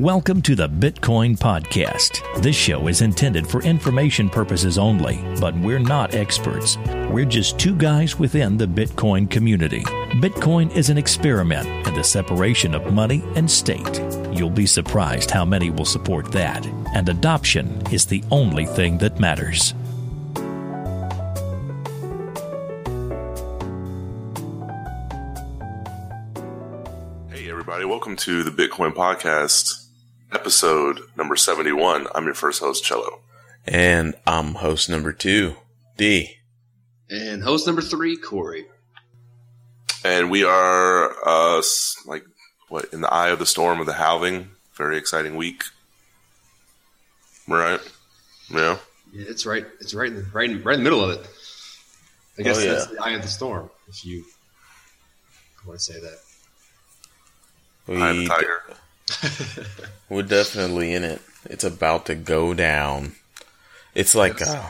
Welcome to the Bitcoin Podcast. This show is intended for information purposes only, but we're not experts. We're just two guys within the Bitcoin community. Bitcoin is an experiment in the separation of money and state. You'll be surprised how many will support that. And adoption is the only thing that matters. Hey, everybody, welcome to the Bitcoin Podcast episode number 71. I'm your first host, Cello. And I'm host number two, D. And host number three, Corey. And we are, uh, like, what, in the eye of the storm of the halving. Very exciting week. Right? Yeah. Yeah, it's right. It's right in the, right in, right in the middle of it. I guess Oh, yeah. that's the eye of the storm, if you want to say that. Eye of the We, tiger. We're definitely in it. It's about to go down. It's like Yes. uh,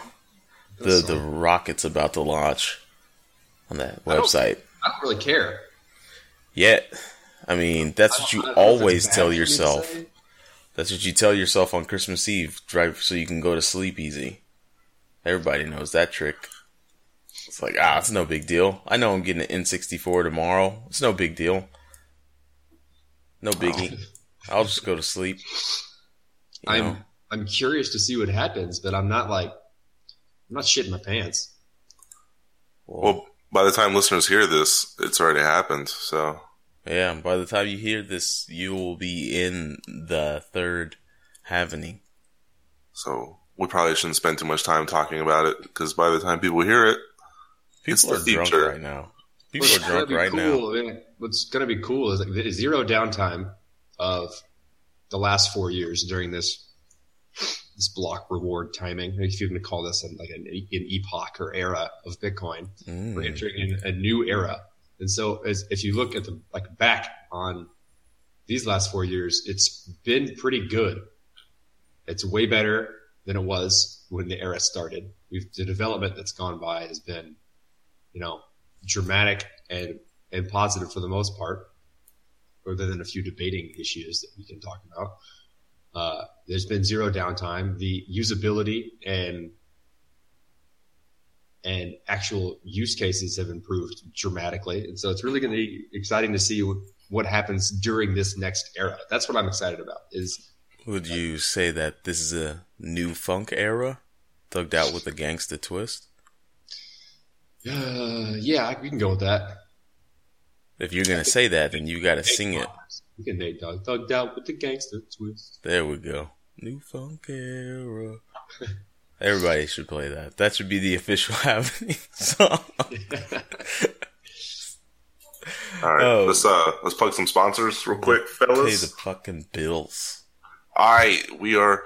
the the rocket's about to launch on that I don't- website. I don't really care. Yet, I mean, that's I what you I don't know if that's always tell for me to yourself. That's what you tell yourself on Christmas Eve, drive so you can go to sleep easy. Everybody knows that trick. It's like, ah, it's no big deal. I know I'm getting an N64 tomorrow. It's no big deal. No biggie. I'll just go to sleep. You I'm know? I'm curious to see what happens, but I'm not like I'm not shitting my pants. Well, by the time listeners hear this, it's already happened. So, yeah, by the time you hear this, you will be in the third happening. so we probably shouldn't spend too much time talking about it because by the time people hear it, It's People the are drunk future. right now. People What's are drunk gonna be right now. cool, I mean, what's going to be cool is like the zero downtime of the last four years during this this block reward timing. If going to call this an, like an, an epoch or era of Bitcoin, we're Mm. entering in a new era. And so, as if you look at the like back on these last four years, it's been pretty good. It's way better than it was when the era started. We've the development that's gone by has been, you know, dramatic and and positive for the most part, other than a few debating issues that we can talk about. Uh, there's been zero downtime. The usability and and actual use cases have improved dramatically, and so it's really going to be exciting to see what, what happens during this next era. That's what I'm excited about. Is Would you say that this is a new funk era, thugged out with a gangster twist? uh, yeah, we can go with that. If you're gonna say that, then you gotta sing it. We can Nate Dogg thugged out with the gangster twist. There we go. New funk era. Everybody should play that. That should be the official happening song. all right, Oh. let's uh let's plug some sponsors real quick, Pay fellas. the fucking bills. All right, we are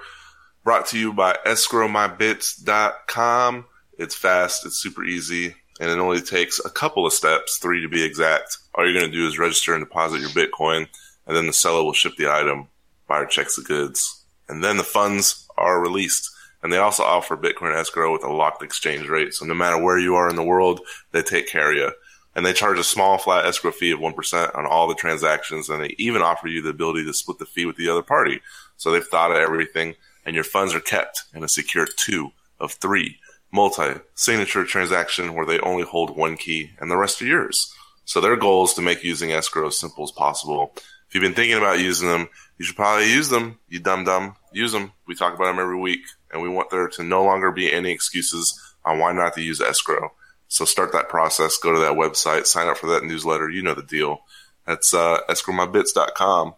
brought to you by escrowmybits.com. It's fast, it's super easy, and it only takes a couple of steps, three to be exact. All you're going to do is register and deposit your Bitcoin, and then the seller will ship the item, buyer checks the goods, and then the funds are released. And they also offer Bitcoin escrow with a locked exchange rate. So no matter where you are in the world, they take care of you. And they charge a small flat escrow fee of 1% on all the transactions. And they even offer you the ability to split the fee with the other party. So they've thought of everything and your funds are kept in a secure two of three multi signature transaction where they only hold one key and the rest are yours. So their goal is to make using escrow as simple as possible. If you've been thinking about using them, you should probably use them. You dumb dumb, use them. We talk about them every week and we want there to no longer be any excuses on why not to use escrow. So start that process. Go to that website, sign up for that newsletter. You know the deal. That's uh, escrowmybits.com.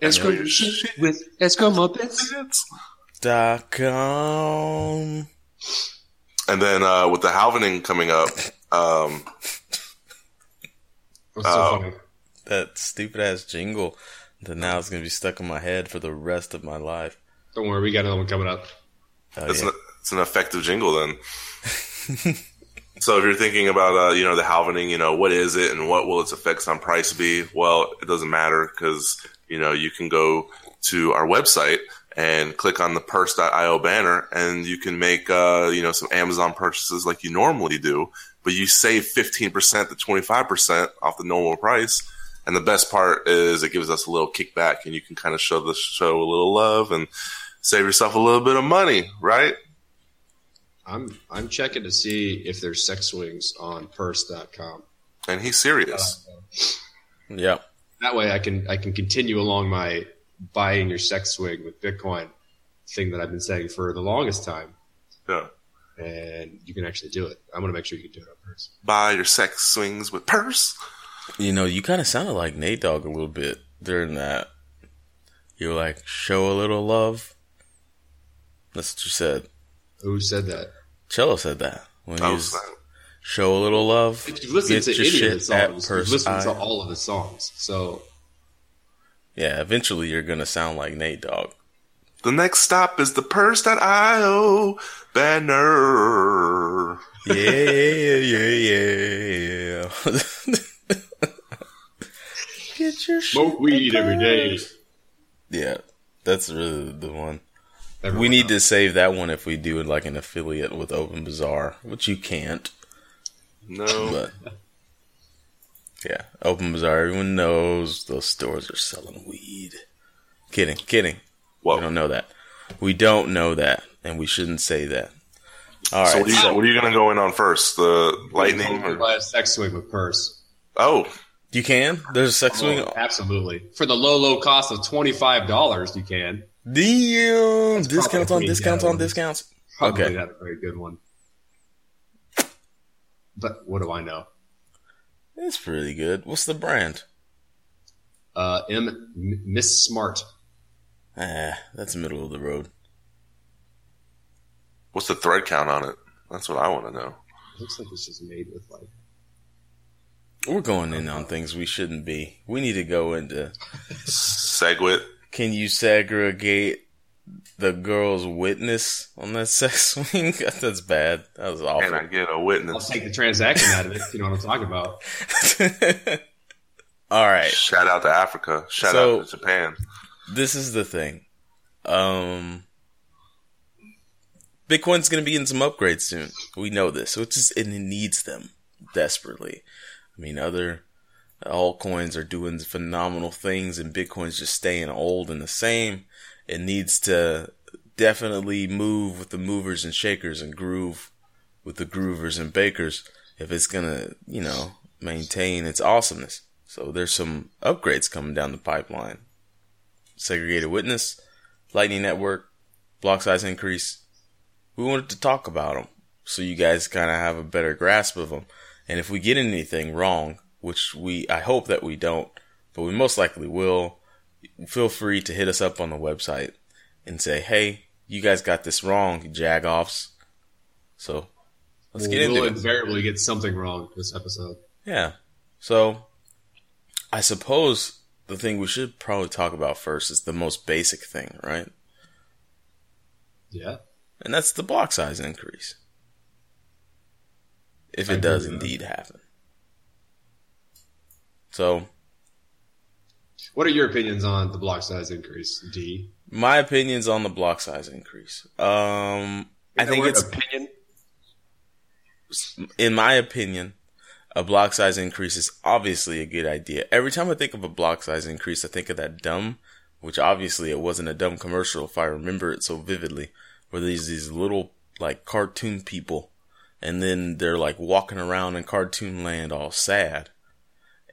Escrow your your shit with escrow muppets. Dot com. And then uh, with the halvening coming up, um, so funny. That stupid ass jingle that now is gonna be stuck in my head for the rest of my life. Don't worry, we got another one coming up. Oh, it's, yeah. an, it's an effective jingle then. so if you're thinking about, uh, you know, the halvening, you know, what is it and what will its effects on price be? Well, it doesn't matter because, you know, you can go to our website and click on the purse.io banner and you can make, uh, you know, some Amazon purchases like you normally do, but you save 15% to 25% off the normal price. And the best part is it gives us a little kickback and you can kind of show the show a little love and save yourself a little bit of money, right? I'm I'm checking to see if there's sex swings on purse.com. And he's serious. Yeah. That way I can I can continue along my buying your sex swing with Bitcoin thing that I've been saying for the longest time. yeah. And you can actually do it. I'm gonna make sure you can do it on purse. Buy your sex swings with purse. You know, you kind of sounded like Nate Dogg a little bit during that. You were like, show a little love. That's what you said. Who said that? Cello said that when he Oh, was show a little love. If you listen get to any of the songs, you listen to all of the songs. So Yeah, eventually you're gonna sound like Nate Dogg. The next stop is the purse.io banner. Yeah, yeah, yeah. Get your smoke shit weed every day. Yeah, that's really the one. Everyone we need knows. to save that one if we do it like an affiliate with Open Bazaar, which you can't. No. But yeah, Open Bazaar. Everyone knows those stores are selling weed. Kidding, kidding. Whoa. We don't know that. We don't know that, and we shouldn't say that. All So right. what are, you, what are you going to go in on first? The lightning? You Or, buy a sex swing with purse. oh, you can. There's a sex oh, swing. Oh, absolutely. For the low, low cost of twenty five dollars, you can. Damn! Discounts on probably discounts on one. discounts. Probably Okay. not a very good one. But what do I know? It's pretty good. What's the brand? Uh, M M- Miss Smart. Ah, that's middle of the road. what's the thread count on it? That's what I want to know. Looks like it's just made with like We're going in on things we shouldn't be. We need to go into Segwit. Can you segregate the girl's witness on that sex swing? That's bad. That was awful. Can I awful. get I'll take the transaction out of it. if You know what I'm talking about? All right. Shout out to Africa. Shout So- out to Japan. This is the thing. Um, Bitcoin's going to be in some upgrades soon. We know this. So it's just, and it needs them desperately. I mean, other altcoins are doing phenomenal things and Bitcoin's just staying old and the same. It needs to definitely move with the movers and shakers and groove with the groovers and bakers if it's to, you know, maintain its awesomeness. So there's some upgrades coming down the pipeline segregated witness, Lightning Network, block size increase. We wanted to talk about them so you guys kind of have a better grasp of them. And if we get anything wrong, which we, I hope that we don't, but we most likely will, feel free to hit us up on the website and say, hey, you guys got this wrong, jagoffs. So let's get we'll into it. We invariably get something wrong this episode. Yeah. So I suppose the thing we should probably talk about first is the most basic thing, right? Yeah. And that's the block size increase. If it agree does with that. indeed happen. So, What are your opinions on the block size increase, D? my opinions on the block size increase. Um, I think it's opinion. in my opinion, a block size increase is obviously a good idea. Every time I think of a block size increase, I think of that dumb, which obviously it wasn't a dumb commercial if I remember it so vividly, where these these little like cartoon people, and then they're like walking around in cartoon land all sad,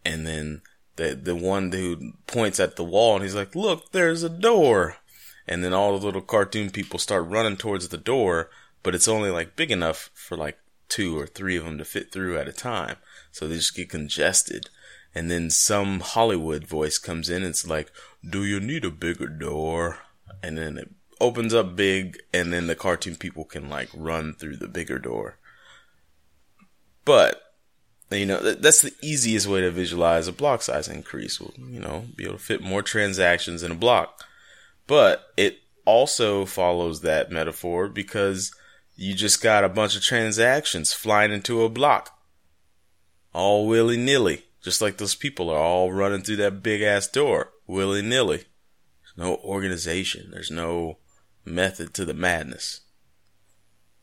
and then the the one who points at the wall and he's like, "Look, there's a door," and then all the little cartoon people start running towards the door, but it's only like big enough for like two or three of them to fit through at a time. So they just get congested. And then some Hollywood voice comes in and it's like, do you need a bigger door? And then it opens up big and then the cartoon people can like run through the bigger door. But, you know, that- that's the easiest way to visualize a block size increase. Will, you know, be able to fit more transactions in a block. But it also follows that metaphor because you just got a bunch of transactions flying into a block. All willy nilly. Just like those people are all running through that big ass door. Willy nilly. There's no organization. There's no method to the madness.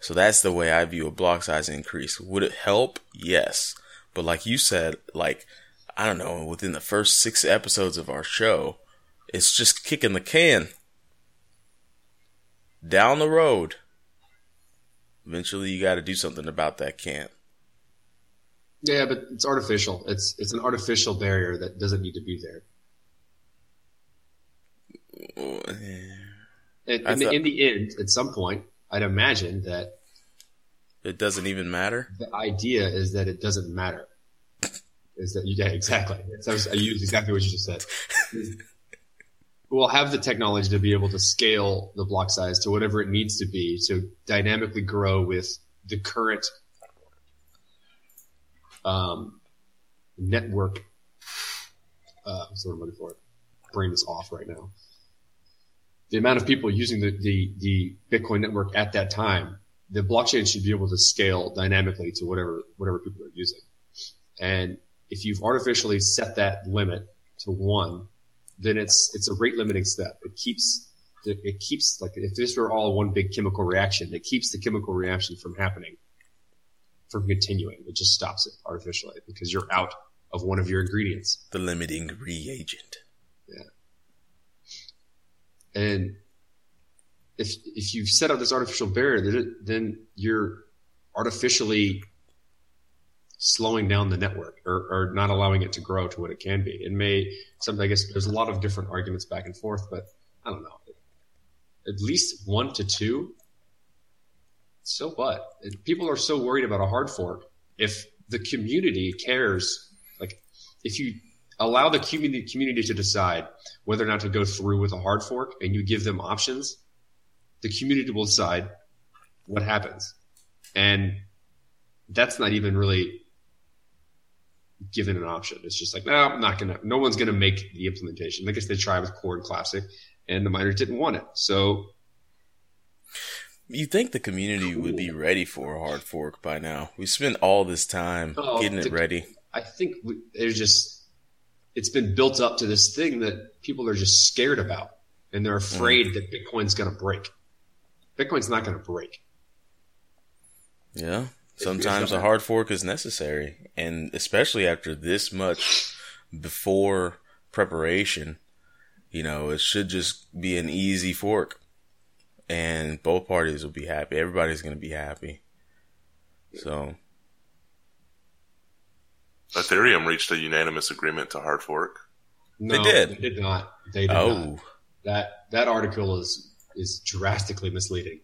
So that's the way I view a block size increase. Would it help? Yes. But like you said, like, I don't know, within the first six episodes of our show, it's just kicking the can down the road. Eventually, you got to do something about that can. Yeah, but it's artificial. It's it's an artificial barrier that doesn't need to be there. And, I in, the, thought- in the end, at some point, I'd imagine that It doesn't even matter. the idea is that it doesn't matter. Is that you yeah, exactly. So I, used exactly what you just said. we'll have the technology to be able to scale the block size to whatever it needs to be to dynamically grow with the current um, network. Uh, what's for? Brain is off right now. The amount of people using the, the, the Bitcoin network at that time, the blockchain should be able to scale dynamically to whatever whatever people are using. And if you've artificially set that limit to one, then it's it's a rate limiting step. It keeps it it keeps like if this were all one big chemical reaction, it keeps the chemical reaction from happening, from continuing. It just stops it artificially because you're out of one of your ingredients. The limiting reagent. Yeah. And if if you set up this artificial barrier, then, you're artificially slowing down the network or, or not allowing it to grow to what it can be. It may some I guess there's a lot of different arguments back and forth, but I don't know. At least one to two. So what? People are so worried about a hard fork. If the community cares, like if you allow the community community to decide whether or not to go through with a hard fork and you give them options, the community will decide what happens. And that's not even really given an option. It's just like, no, I'm not gonna no one's gonna make the implementation. I guess they tried with Core and Classic and the miners didn't want it. So You think the community would be ready for a hard fork by now? We spent all this time Oh, getting it ready. I think we, there's just it's been built up to this thing that people are just scared about, and they're afraid mm. that Bitcoin's going to break. Bitcoin's not going to break. Yeah. Sometimes a hard fork is necessary. And especially after this much before preparation, you know, it should just be an easy fork. And both parties will be happy. Everybody's going to be happy. So, Ethereum reached a unanimous agreement to hard fork. No, did. They did not. They did oh. not. oh, That that article is is drastically misleading.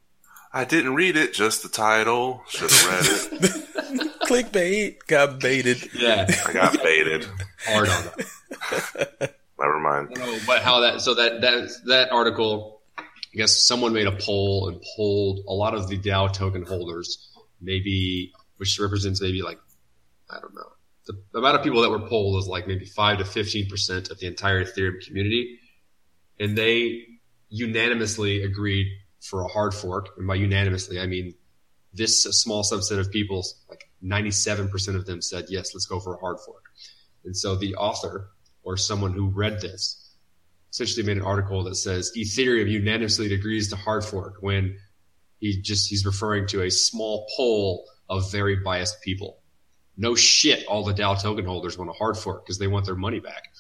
I didn't read it, just the title. Should have read it. clickbait got baited. Yeah, I got baited. hard on that. Never mind. No, but how that so that that that article, I guess someone made a poll and polled a lot of the DAO token holders, maybe which represents maybe like I don't know. The, the amount of people that were polled is like maybe five to fifteen percent of the entire Ethereum community, and they unanimously agreed for a hard fork. And by unanimously, I mean this small subset of people, like ninety-seven percent of them said yes, let's go for a hard fork. And so the author or someone who read this essentially made an article that says Ethereum unanimously agrees to hard fork when he just he's referring to a small poll of very biased people. No shit, all the DAO token holders want a hard fork because they want their money back.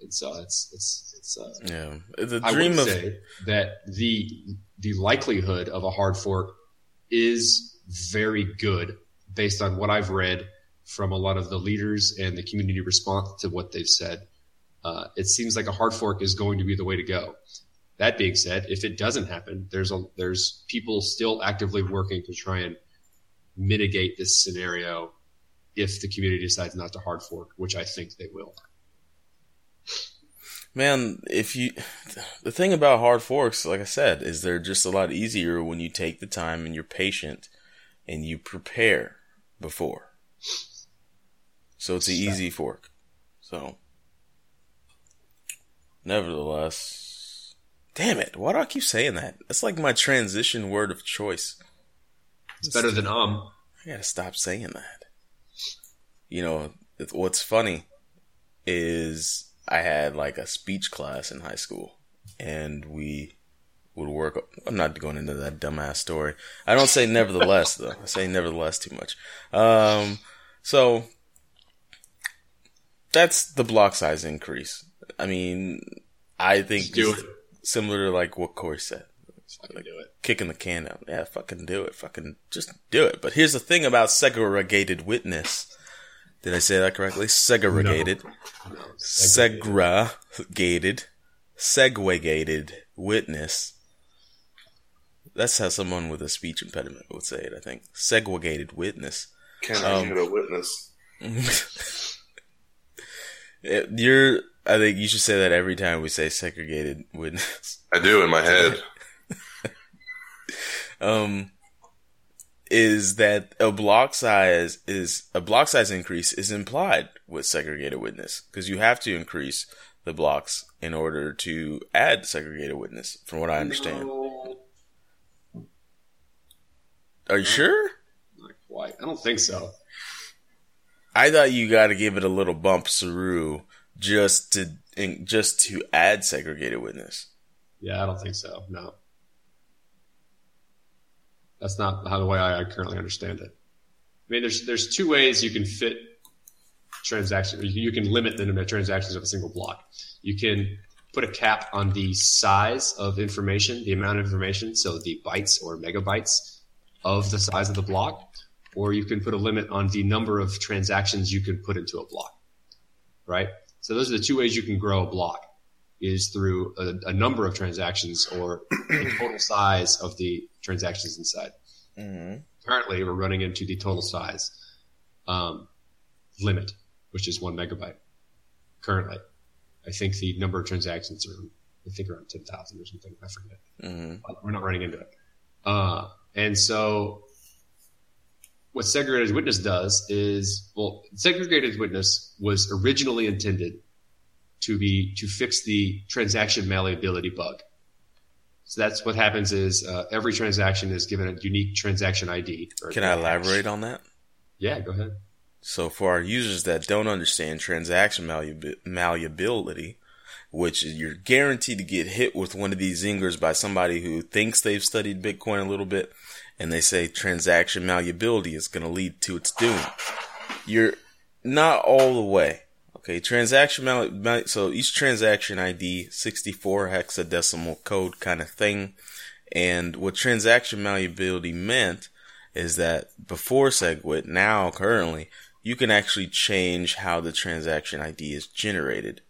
And so it's it's it's uh, Yeah. The I dream would of say that the the likelihood of a hard fork is very good based on what I've read from a lot of the leaders and the community response to what they've said. Uh, it seems like a hard fork is going to be the way to go. That being said, if it doesn't happen, there's a there's people still actively working to try and mitigate this scenario if the community decides not to hard fork, which I think they will. Man, if you, the thing about hard forks, like I said, is they're just a lot easier when you take the time and you're patient and you prepare before. So it's an easy fork. So, nevertheless, damn it, why do I keep saying that? That's like my transition word of choice. It's better than um. I gotta stop saying that. You know, what's funny is I had like a speech class in high school and we would work. I'm not going into that dumbass story. I don't say nevertheless though. I say nevertheless too much. Um, so that's the block size increase. I mean, I think similar to like what Corey said. Fucking do it. kicking the can out. Yeah, fucking do it. Fucking just do it. But here's the thing about segregated witness. Did I say that correctly? Segregated. No, Segregated. Segregated witness. That's how someone with a speech impediment would say it, I think. Segregated witness. Can Um, I get a witness? You're, I think you should say that every time we say segregated witness. I do in my head. um, is that a block size is a block size increase is implied with segregated witness because you have to increase the blocks in order to add segregated witness. From what I understand, No, are you sure? not quite. I don't think so. I thought you got to give it a little bump, Saru, just to just to add segregated witness. Yeah, I don't think so. No. That's not how the way I, I currently understand it. I mean, there's there's two ways you can fit transactions. You, can limit the number of transactions of a single block. You can put a cap on the size of information, the amount of information, so the bytes or megabytes of the size of the block, or you can put a limit on the number of transactions you can put into a block. Right. So those are the two ways you can grow a block is through a, a number of transactions or the total size of the transactions inside. Mm-hmm. Currently, we're running into the total size um, limit, which is one megabyte. Currently, I think the number of transactions are, I think around ten thousand or something. I forget. Mm-hmm. But We're not running into it. Uh, and so, what segregated witness does is, well, segregated witness was originally intended to be to fix the transaction malleability bug. So that's what happens is uh, every transaction is given a unique transaction ID. Can I elaborate on that? Yeah, go ahead. So for our users that don't understand transaction malleab- malleability, which is you're guaranteed to get hit with one of these zingers by somebody who thinks they've studied Bitcoin a little bit, and they say transaction malleability is going to lead to its doom. You're not all the way. Okay, transaction so each transaction ID 64 hexadecimal code kind of thing. And what transaction malleability meant is that before SegWit, now currently, you can actually change how the transaction ID is generated.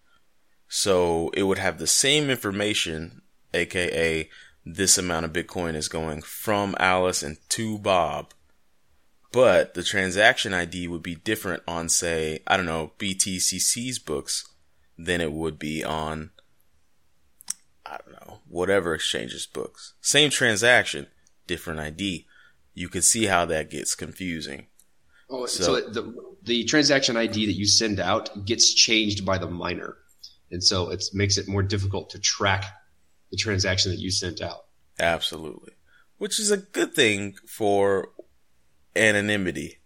So it would have the same information, aka this amount of Bitcoin is going from Alice and to Bob, but the transaction ID would be different on, say, I don't know, BTCC's books than it would be on, I don't know, whatever exchange's books. Same transaction, different ID. You could see how that gets confusing. Oh, So- so, the the transaction ID that you send out gets changed by the miner, and so it makes it more difficult to track the transaction that you sent out. Absolutely. Which is a good thing for anonymity.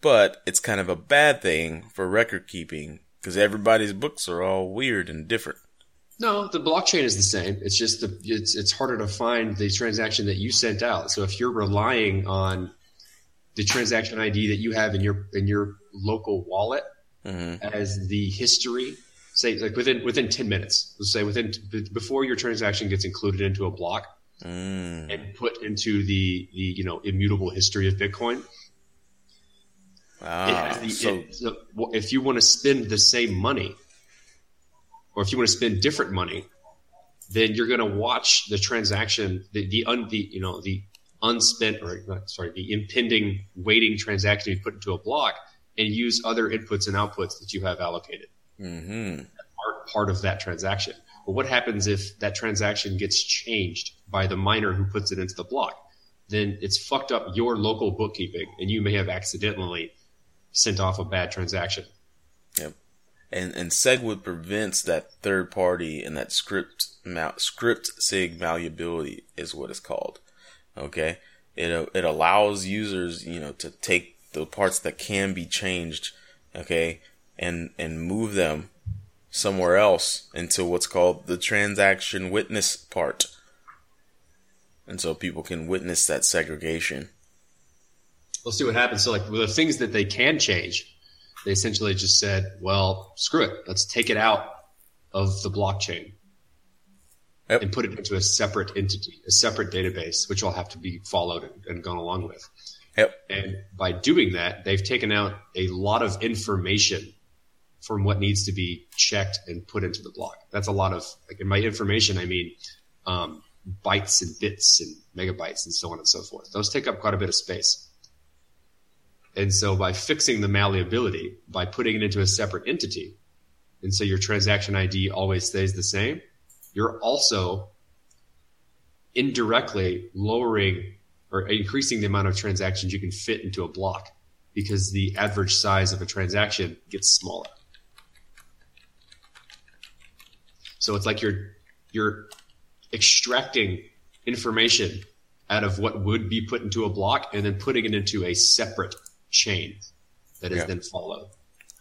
But it's kind of a bad thing for record keeping because everybody's books are all weird and different. No, the blockchain is the same. It's just the, it's it's harder to find the transaction that you sent out. So if you're relying on the transaction ID that you have in your in your local wallet hmm as the history, say like within within ten minutes, let's say within before your transaction gets included into a block Mm. and put into the the you know immutable history of Bitcoin. it Ah, the- so it- so if you want to spend the same money, or if you want to spend different money, then you're going to watch the transaction, the the, un, the you know the unspent or not, sorry, the impending waiting transaction you put into a block, and use other inputs and outputs that you have allocated hmm are part of that transaction. But what happens if that transaction gets changed by the miner who puts it into the block? Then it's fucked up your local bookkeeping, and you may have accidentally sent off a bad transaction. Yep. And and SegWit prevents that third party and that script script sig malleability is what it's called. Okay, it it allows users you know to take the parts that can be changed, okay, and and move them somewhere else into what's called the transaction witness part, and so people can witness that segregation. We'll see what happens. So, like the things that they can change, they essentially just said, well, screw it. Let's take it out of the blockchain Yep. and put it into a separate entity, a separate database, which will have to be followed and, gone along with. Yep. And by doing that, they've taken out a lot of information from what needs to be checked and put into the block. That's a lot of, like in my information, I mean, um, bytes and bits and megabytes and so on and so forth. Those take up quite a bit of space. And so by fixing the malleability, by putting it into a separate entity, and so your transaction ID always stays the same, you're also indirectly lowering or increasing the amount of transactions you can fit into a block because the average size of a transaction gets smaller. So it's like you're you're extracting information out of what would be put into a block and then putting it into a separate chain that is Yeah. then followed.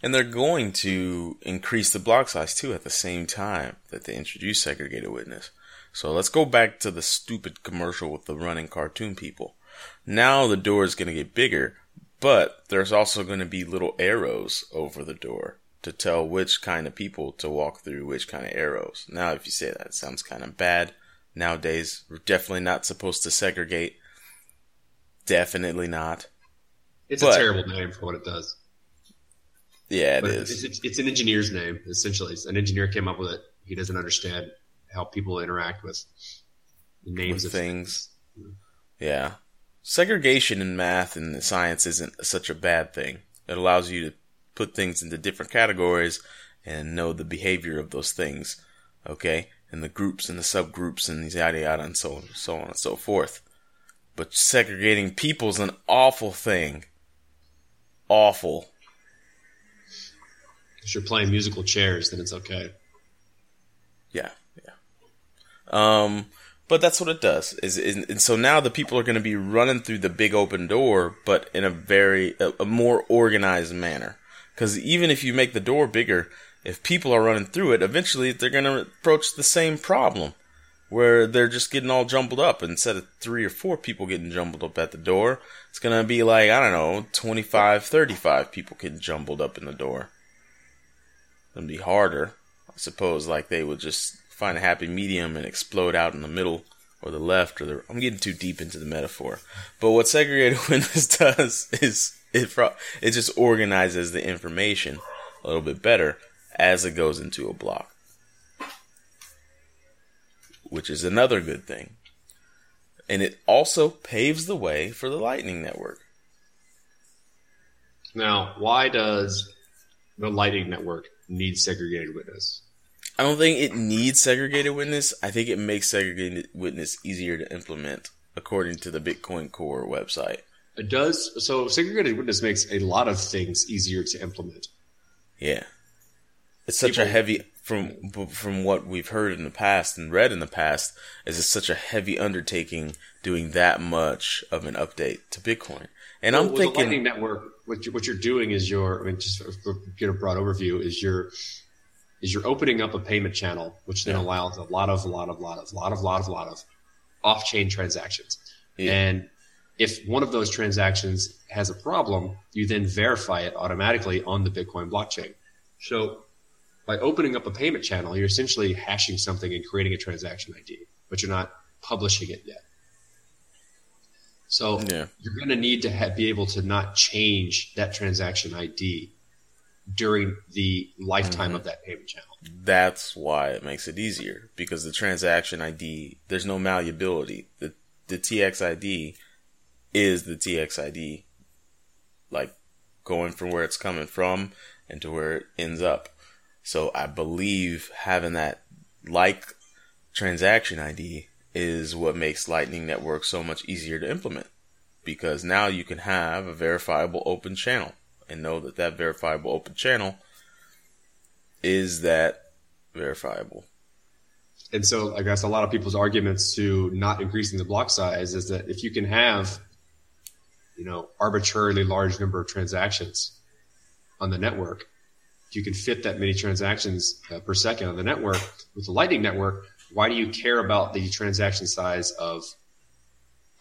And they're going to increase the block size too at the same time that they introduce segregated witness. So let's go back to the stupid commercial with the running cartoon people. Now the door is going to get bigger, but there's also going to be little arrows over the door to tell which kind of people to walk through which kind of arrows. Now, if you say that, it sounds kind of bad. Nowadays, we're definitely not supposed to segregate. Definitely not. It's But- a terrible name for what it does. Yeah, it but is. It's, it's, an engineer's name, essentially. An engineer came up with it. He doesn't understand how people interact with names with of things. Yeah. Segregation in math and science isn't such a bad thing. It allows you to put things into different categories and know the behavior of those things. Okay? And the groups and the subgroups and these yada yada and so on, so on and so forth. But segregating people's an awful thing. Awful. If you're playing musical chairs, then it's okay. Yeah, yeah. Um, but that's what it does. Is, is and so now the people are going to be running through the big open door, but in a very a, a more organized manner. Because even if you make the door bigger, if people are running through it, eventually they're going to approach the same problem, where they're just getting all jumbled up. Instead of three or four people getting jumbled up at the door, it's going to be like I don't know, 25, 35 people getting jumbled up in the door. It'd be harder. I suppose like they would just find a happy medium and explode out in the middle or the left or the. I'm getting too deep into the metaphor, but what segregated witness does is it it just organizes the information a little bit better as it goes into a block, which is another good thing, and it also paves the way for the Lightning Network. Now, why does the Lightning Network need segregated witness? I don't think it needs segregated witness. I think it makes segregated witness easier to implement, according to the Bitcoin Core website. It does. So segregated witness makes a lot of things easier to implement. Yeah, it's such a heavy from from what we've heard in the past and read in the past. Is it's such a heavy undertaking doing that much of an update to Bitcoin. And I'm Well, with the Lightning thinking, Network, what you're, what you're doing is you're, I mean, just for, get a broad overview, is you're is you're opening up a payment channel, which then Yeah. allows a lot of, a lot of, a lot of, a lot of, lot of, lot of off-chain transactions. Yeah. And if one of those transactions has a problem, you then verify it automatically on the Bitcoin blockchain. So by opening up a payment channel, you're essentially hashing something and creating a transaction ID, but you're not publishing it yet. So Yeah. you're going to need to ha- be able to not change that transaction ID during the lifetime Mm-hmm. of that payment channel. that's why it makes it easier because the transaction ID there's no malleability. The the TXID is the TXID, like going from where it's coming from and to where it ends up. So I believe having that like transaction ID is what makes Lightning Network so much easier to implement because now you can have a verifiable open channel and know that that verifiable open channel is that verifiable. And so I guess a lot of people's arguments to not increasing the block size is that if you can have, you know, arbitrarily large number of transactions on the network, if you can fit that many transactions uh, per second on the network with the Lightning Network, why do you care about the transaction size of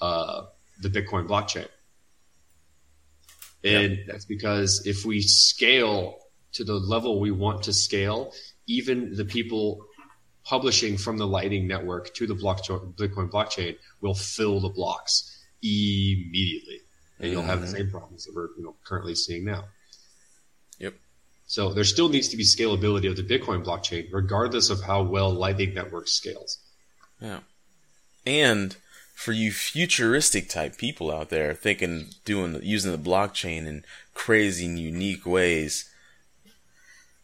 uh, the Bitcoin blockchain? And that's because if we scale to the level we want to scale, even the people publishing from the Lightning Network to the blockchain, Bitcoin blockchain will fill the blocks immediately, and you'll have the same problems that we're you know currently seeing now. Yep. So there still needs to be scalability of the Bitcoin blockchain, regardless of how well Lightning Network scales. Yeah. And for you futuristic type people out there thinking doing using the blockchain in crazy and unique ways,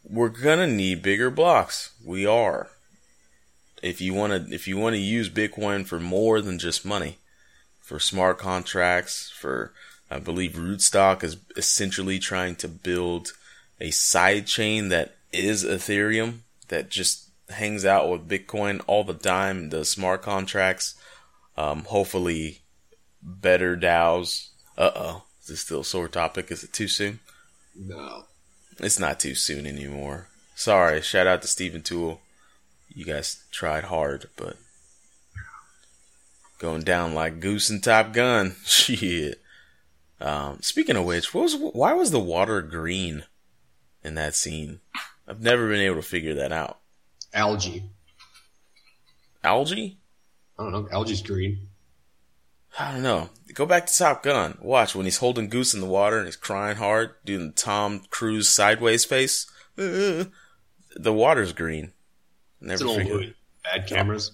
we're gonna need bigger blocks. We are. If you wanna if you wanna use Bitcoin for more than just money, for smart contracts, for I believe Rootstock is essentially trying to build a side chain that is Ethereum that just hangs out with Bitcoin all the time, the smart contracts, um, hopefully better DAOs. Uh oh. Is this still a sore topic? Is it too soon? No. It's not too soon anymore. Sorry. Shout out to Stephan Tual. You guys tried hard, but going down like goose and Top Gun. Shit. Um, speaking of which, what was why was the water green in that scene? I've never been able to figure that out. Algae. Algae? I don't know. Algae's green. I don't know. Go back to Top Gun. Watch when he's holding Goose in the water and he's crying hard, doing the Tom Cruise sideways face. Uh, the water's green. Never It's an old figured. movie. Bad cameras.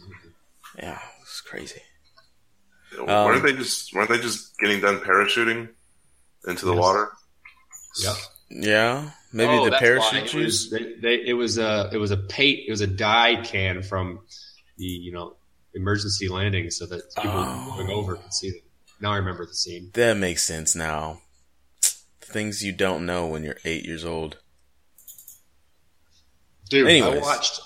Yeah, it's crazy. Um, weren't they just weren't they just getting done parachuting into the Yes. water? Yep. Yeah, maybe Oh, the parachute was, they, they, it was a it was a pate it was a dye can from the you know emergency landing so that people Oh. going over could see them. Now I remember the scene. That makes sense now. Things you don't know when you're eight years old. Dude, Anyways. I watched.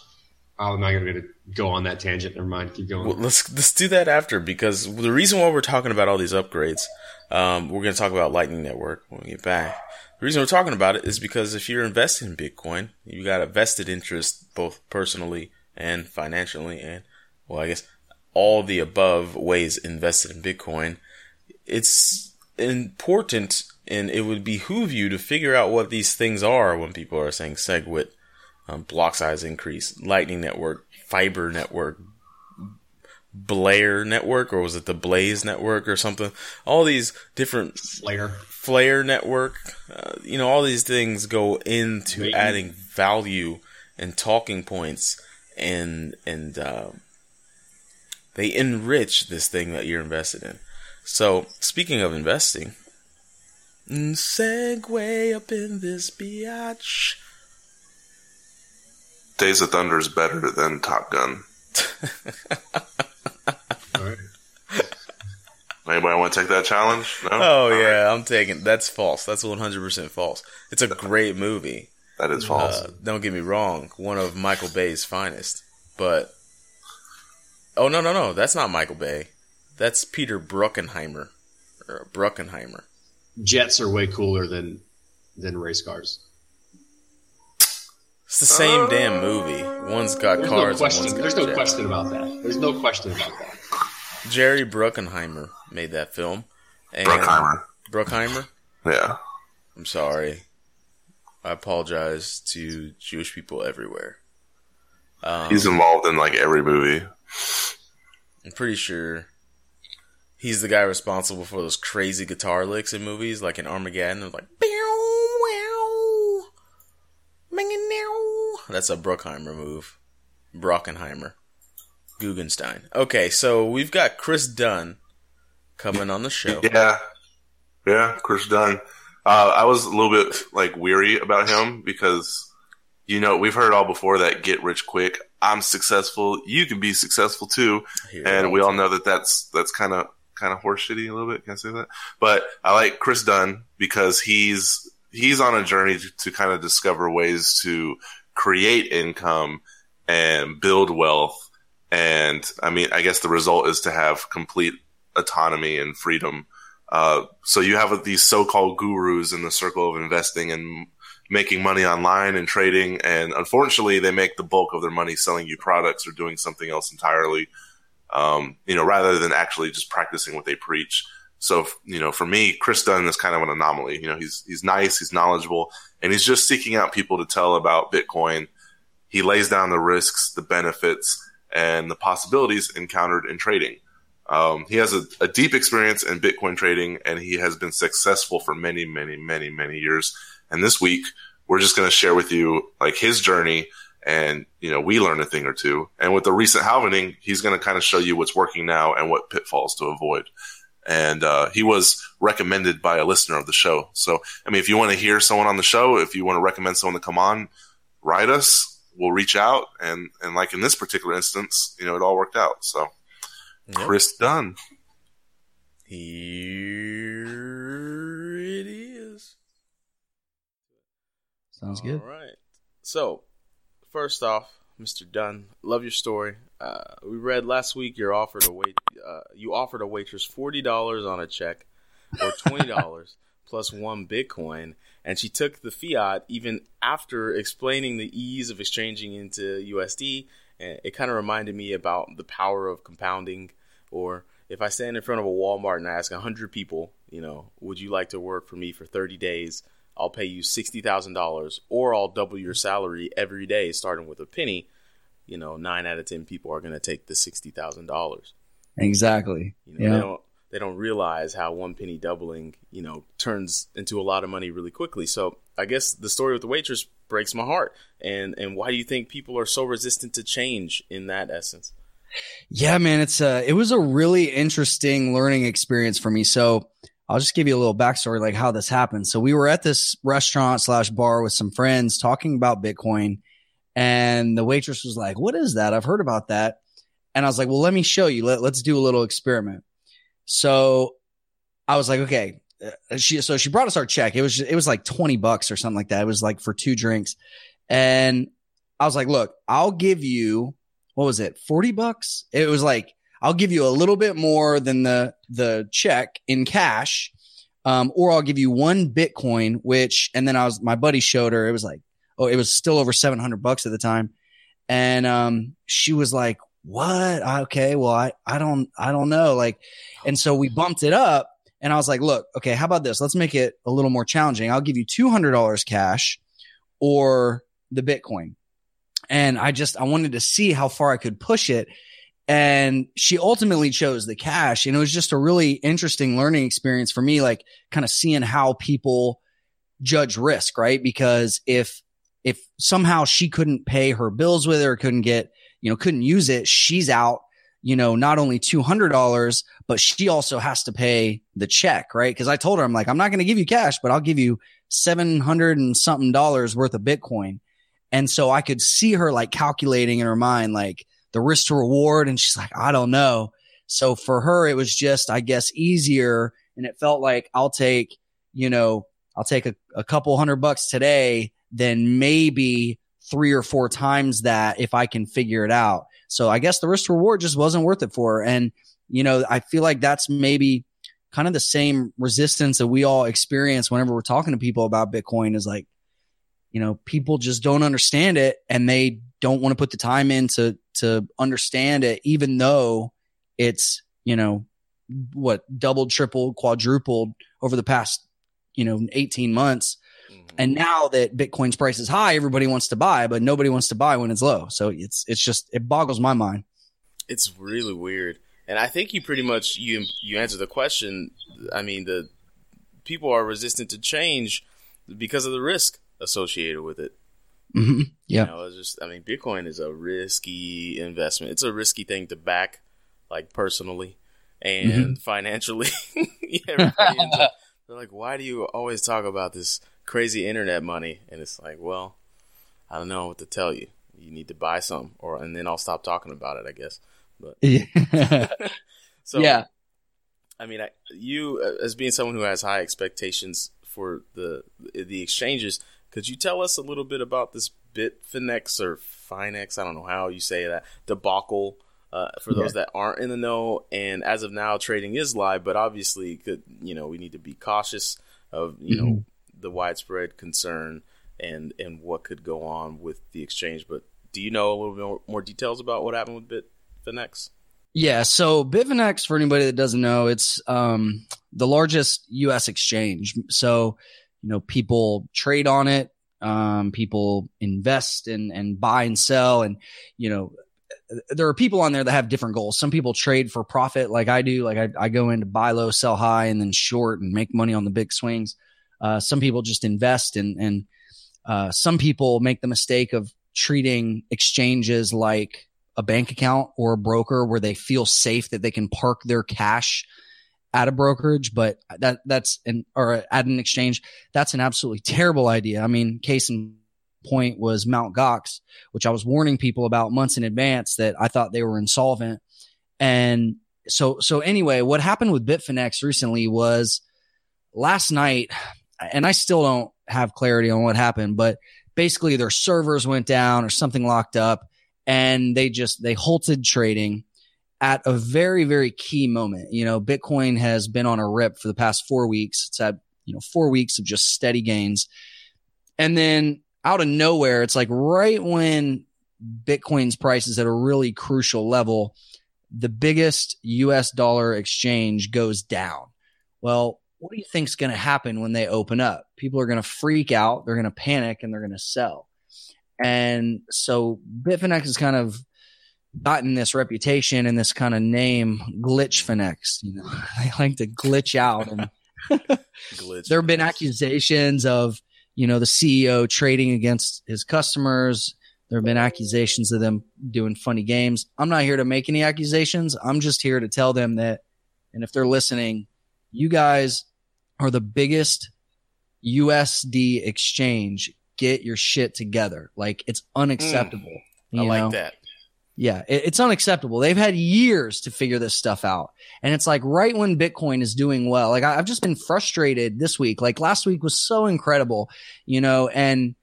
Oh, I'm not going to go on that tangent. Never mind. Keep going. Well, let's let's do that after because the reason why we're talking about all these upgrades, um, we're going to talk about Lightning Network when we get back. The reason we're talking about it is because if you're investing in Bitcoin, you got a vested interest both personally and financially, and well, I guess all the above ways invested in Bitcoin. It's important, and it would behoove you to figure out what these things are when people are saying SegWit, um, block size increase, Lightning Network, Fiber Network, Blair Network, or was it the Blaze Network or something? All these different Flare. Flare Network, uh, you know, all these things go into Maybe. adding value and talking points, and and uh, they enrich this thing that you're invested in. So, speaking of investing, segue up in this biatch. Days of Thunder is better than Top Gun. All right. Anybody want to take that challenge? No. Oh All right. yeah, I'm taking. That's false. That's 100 percent false. It's a great movie. that is false. Uh, don't get me wrong, one of Michael Bay's finest. But oh no no no, that's not Michael Bay. That's Peter Bruckenheimer or Bruckenheimer. Jets are way cooler than than race cars. It's the same damn movie. One's got There's cars. no and question. one's got There's no jets. question about that. There's no question about that. Jerry Bruckenheimer made that film. And Bruckheimer. Bruckheimer. Yeah. I'm sorry. I apologize to Jewish people everywhere. Um, He's involved in like every movie. I'm pretty sure he's the guy responsible for those crazy guitar licks in movies, like in Armageddon. It's like, "Bow, wow, bing-a-now." that's a Bruckheimer move. Brockenheimer. Guggenstein. Okay, so we've got Chris Dunn coming on the show. Yeah. Yeah, Chris Dunn. Uh, I was a little bit like weary about him because, you know, we've heard all before that get rich quick. I'm successful. You can be successful too. And we all know that that's that's kind of kind of horseshitty a little bit. Can I say that? But I like Chris Dunn because he's he's on a journey to, to kind of discover ways to create income and build wealth. And I mean, I guess the result is to have complete autonomy and freedom. Uh, so you have these so-called gurus in the circle of investing and making money online and trading, and unfortunately, they make the bulk of their money selling you products or doing something else entirely um, you know, rather than actually just practicing what they preach. So, you know, for me, Chris Dunn is kind of an anomaly. You know, he's, he's nice, he's knowledgeable, and he's just seeking out people to tell about Bitcoin. He lays down the risks, the benefits, and the possibilities encountered in trading. Um, he has a, a, deep experience in Bitcoin trading and he has been successful for many, many, many, many years. And this week, we're just going to share with you like his journey and, you know, we learn a thing or two. And with the recent halvening, he's going to kind of show you what's working now and what pitfalls to avoid. And, uh, he was recommended by a listener of the show. So, I mean, if you want to hear someone on the show, if you want to recommend someone to come on, write us, we'll reach out. And, and like in this particular instance, you know, it all worked out. So, Yep. Chris Dunn. Here it is. Sounds good. All right. So, first off, Mr. Dunn, love your story. Uh, we read last week your offer to wait. Uh, you offered a waitress forty dollars on a check, or twenty dollars plus one Bitcoin, and she took the fiat even after explaining the ease of exchanging into USD. And it kind of reminded me about the power of compounding or if I stand in front of a Walmart and I ask 100 people, you know, would you like to work for me for 30 days? I'll pay you $60,000 or I'll double your salary every day starting with a penny. You know, 9 out of 10 people are going to take the $60,000. Exactly. You know, yeah. They don't they don't realize how one penny doubling, you know, turns into a lot of money really quickly. So, I guess the story with the waitress breaks my heart. And and why do you think people are so resistant to change in that essence? Yeah, man, it's a, it was a really interesting learning experience for me. So I'll just give you a little backstory, like how this happened. So we were at this restaurant slash bar with some friends talking about Bitcoin and the waitress was like, what is that? I've heard about that. And I was like, well, let me show you. Let, let's do a little experiment. So I was like, okay. Uh, she, so she brought us our check. It was, it was like 20 bucks or something like that. It was like for two drinks. And I was like, look, I'll give you what was it? 40 bucks? It was like, I'll give you a little bit more than the, the check in cash. Um, or I'll give you one Bitcoin, which, and then I was, my buddy showed her, it was like, oh, it was still over 700 bucks at the time. And, um, she was like, what? Okay. Well, I, I don't, I don't know. Like, and so we bumped it up and I was like, look, okay, how about this? Let's make it a little more challenging. I'll give you $200 cash or the Bitcoin and I just I wanted to see how far I could push it. And she ultimately chose the cash, and it was just a really interesting learning experience for me, like kind of seeing how people judge risk, right? Because if if somehow she couldn't pay her bills with it or couldn't get, you know, couldn't use it, she's out, you know, not only $200, but she also has to pay the check, right? Cause I told her, I'm like, I'm not going to give you cash, but I'll give you 700 and something dollars worth of Bitcoin. And so I could see her like calculating in her mind, like the risk to reward. And she's like, I don't know. So for her, it was just, I guess, easier. And it felt like I'll take, you know, I'll take a, a couple hundred bucks today, then maybe three or four times that if I can figure it out. So I guess the risk to reward just wasn't worth it for her. And, you know, I feel like that's maybe kind of the same resistance that we all experience whenever we're talking to people about Bitcoin is like, you know, people just don't understand it and they don't want to put the time in to, to understand it, even though it's, you know, what doubled, tripled, quadrupled over the past, you know, 18 months. Mm-hmm. And now that Bitcoin's price is high, everybody wants to buy, but nobody wants to buy when it's low. So it's, it's just, it boggles my mind. It's really weird. And I think you pretty much, you, you answered the question. I mean, the people are resistant to change because of the risk associated with it. Mm-hmm. Yeah, you know, it's just I mean, Bitcoin is a risky investment. It's a risky thing to back, like personally and mm-hmm. financially. they're like, why do you always talk about this crazy internet money? And it's like, well, I don't know what to tell you. You need to buy some, or and then I'll stop talking about it. I guess. But so yeah, I mean, I, you as being someone who has high expectations for the the exchanges, could you tell us a little bit about this Bitfinex or Finex? I don't know how you say that debacle. Uh, for those yeah. that aren't in the know, and as of now, trading is live, but obviously, could you know we need to be cautious of you mm-hmm. know the widespread concern and and what could go on with the exchange. But do you know a little bit more, more details about what happened with Bitfinex? Yeah, so Bitfinex, for anybody that doesn't know, it's um, the largest U.S. exchange. So, you know, people trade on it, um, people invest and and buy and sell, and you know, there are people on there that have different goals. Some people trade for profit, like I do. Like I, I go into buy low, sell high, and then short and make money on the big swings. Uh, some people just invest, and and uh, some people make the mistake of treating exchanges like a bank account or a broker where they feel safe that they can park their cash at a brokerage, but that that's an or at an exchange. That's an absolutely terrible idea. I mean, case in point was Mount Gox, which I was warning people about months in advance that I thought they were insolvent. And so so anyway, what happened with Bitfinex recently was last night, and I still don't have clarity on what happened, but basically their servers went down or something locked up and they just they halted trading at a very very key moment. You know, Bitcoin has been on a rip for the past 4 weeks. It's had, you know, 4 weeks of just steady gains. And then out of nowhere, it's like right when Bitcoin's price is at a really crucial level, the biggest US dollar exchange goes down. Well, what do you think is going to happen when they open up? People are going to freak out, they're going to panic, and they're going to sell. And so Bitfinex is kind of gotten this reputation and this kind of name, Glitchfinex. You know, they like to glitch out. And Glitch. there have been accusations of, you know, the CEO trading against his customers. There have been accusations of them doing funny games. I'm not here to make any accusations. I'm just here to tell them that, and if they're listening, you guys are the biggest USD exchange get your shit together. Like it's mm. unacceptable. I you like know? that. Yeah, it, it's unacceptable. They've had years to figure this stuff out. And it's like right when Bitcoin is doing well. Like I, I've just been frustrated this week. Like last week was so incredible, you know, and,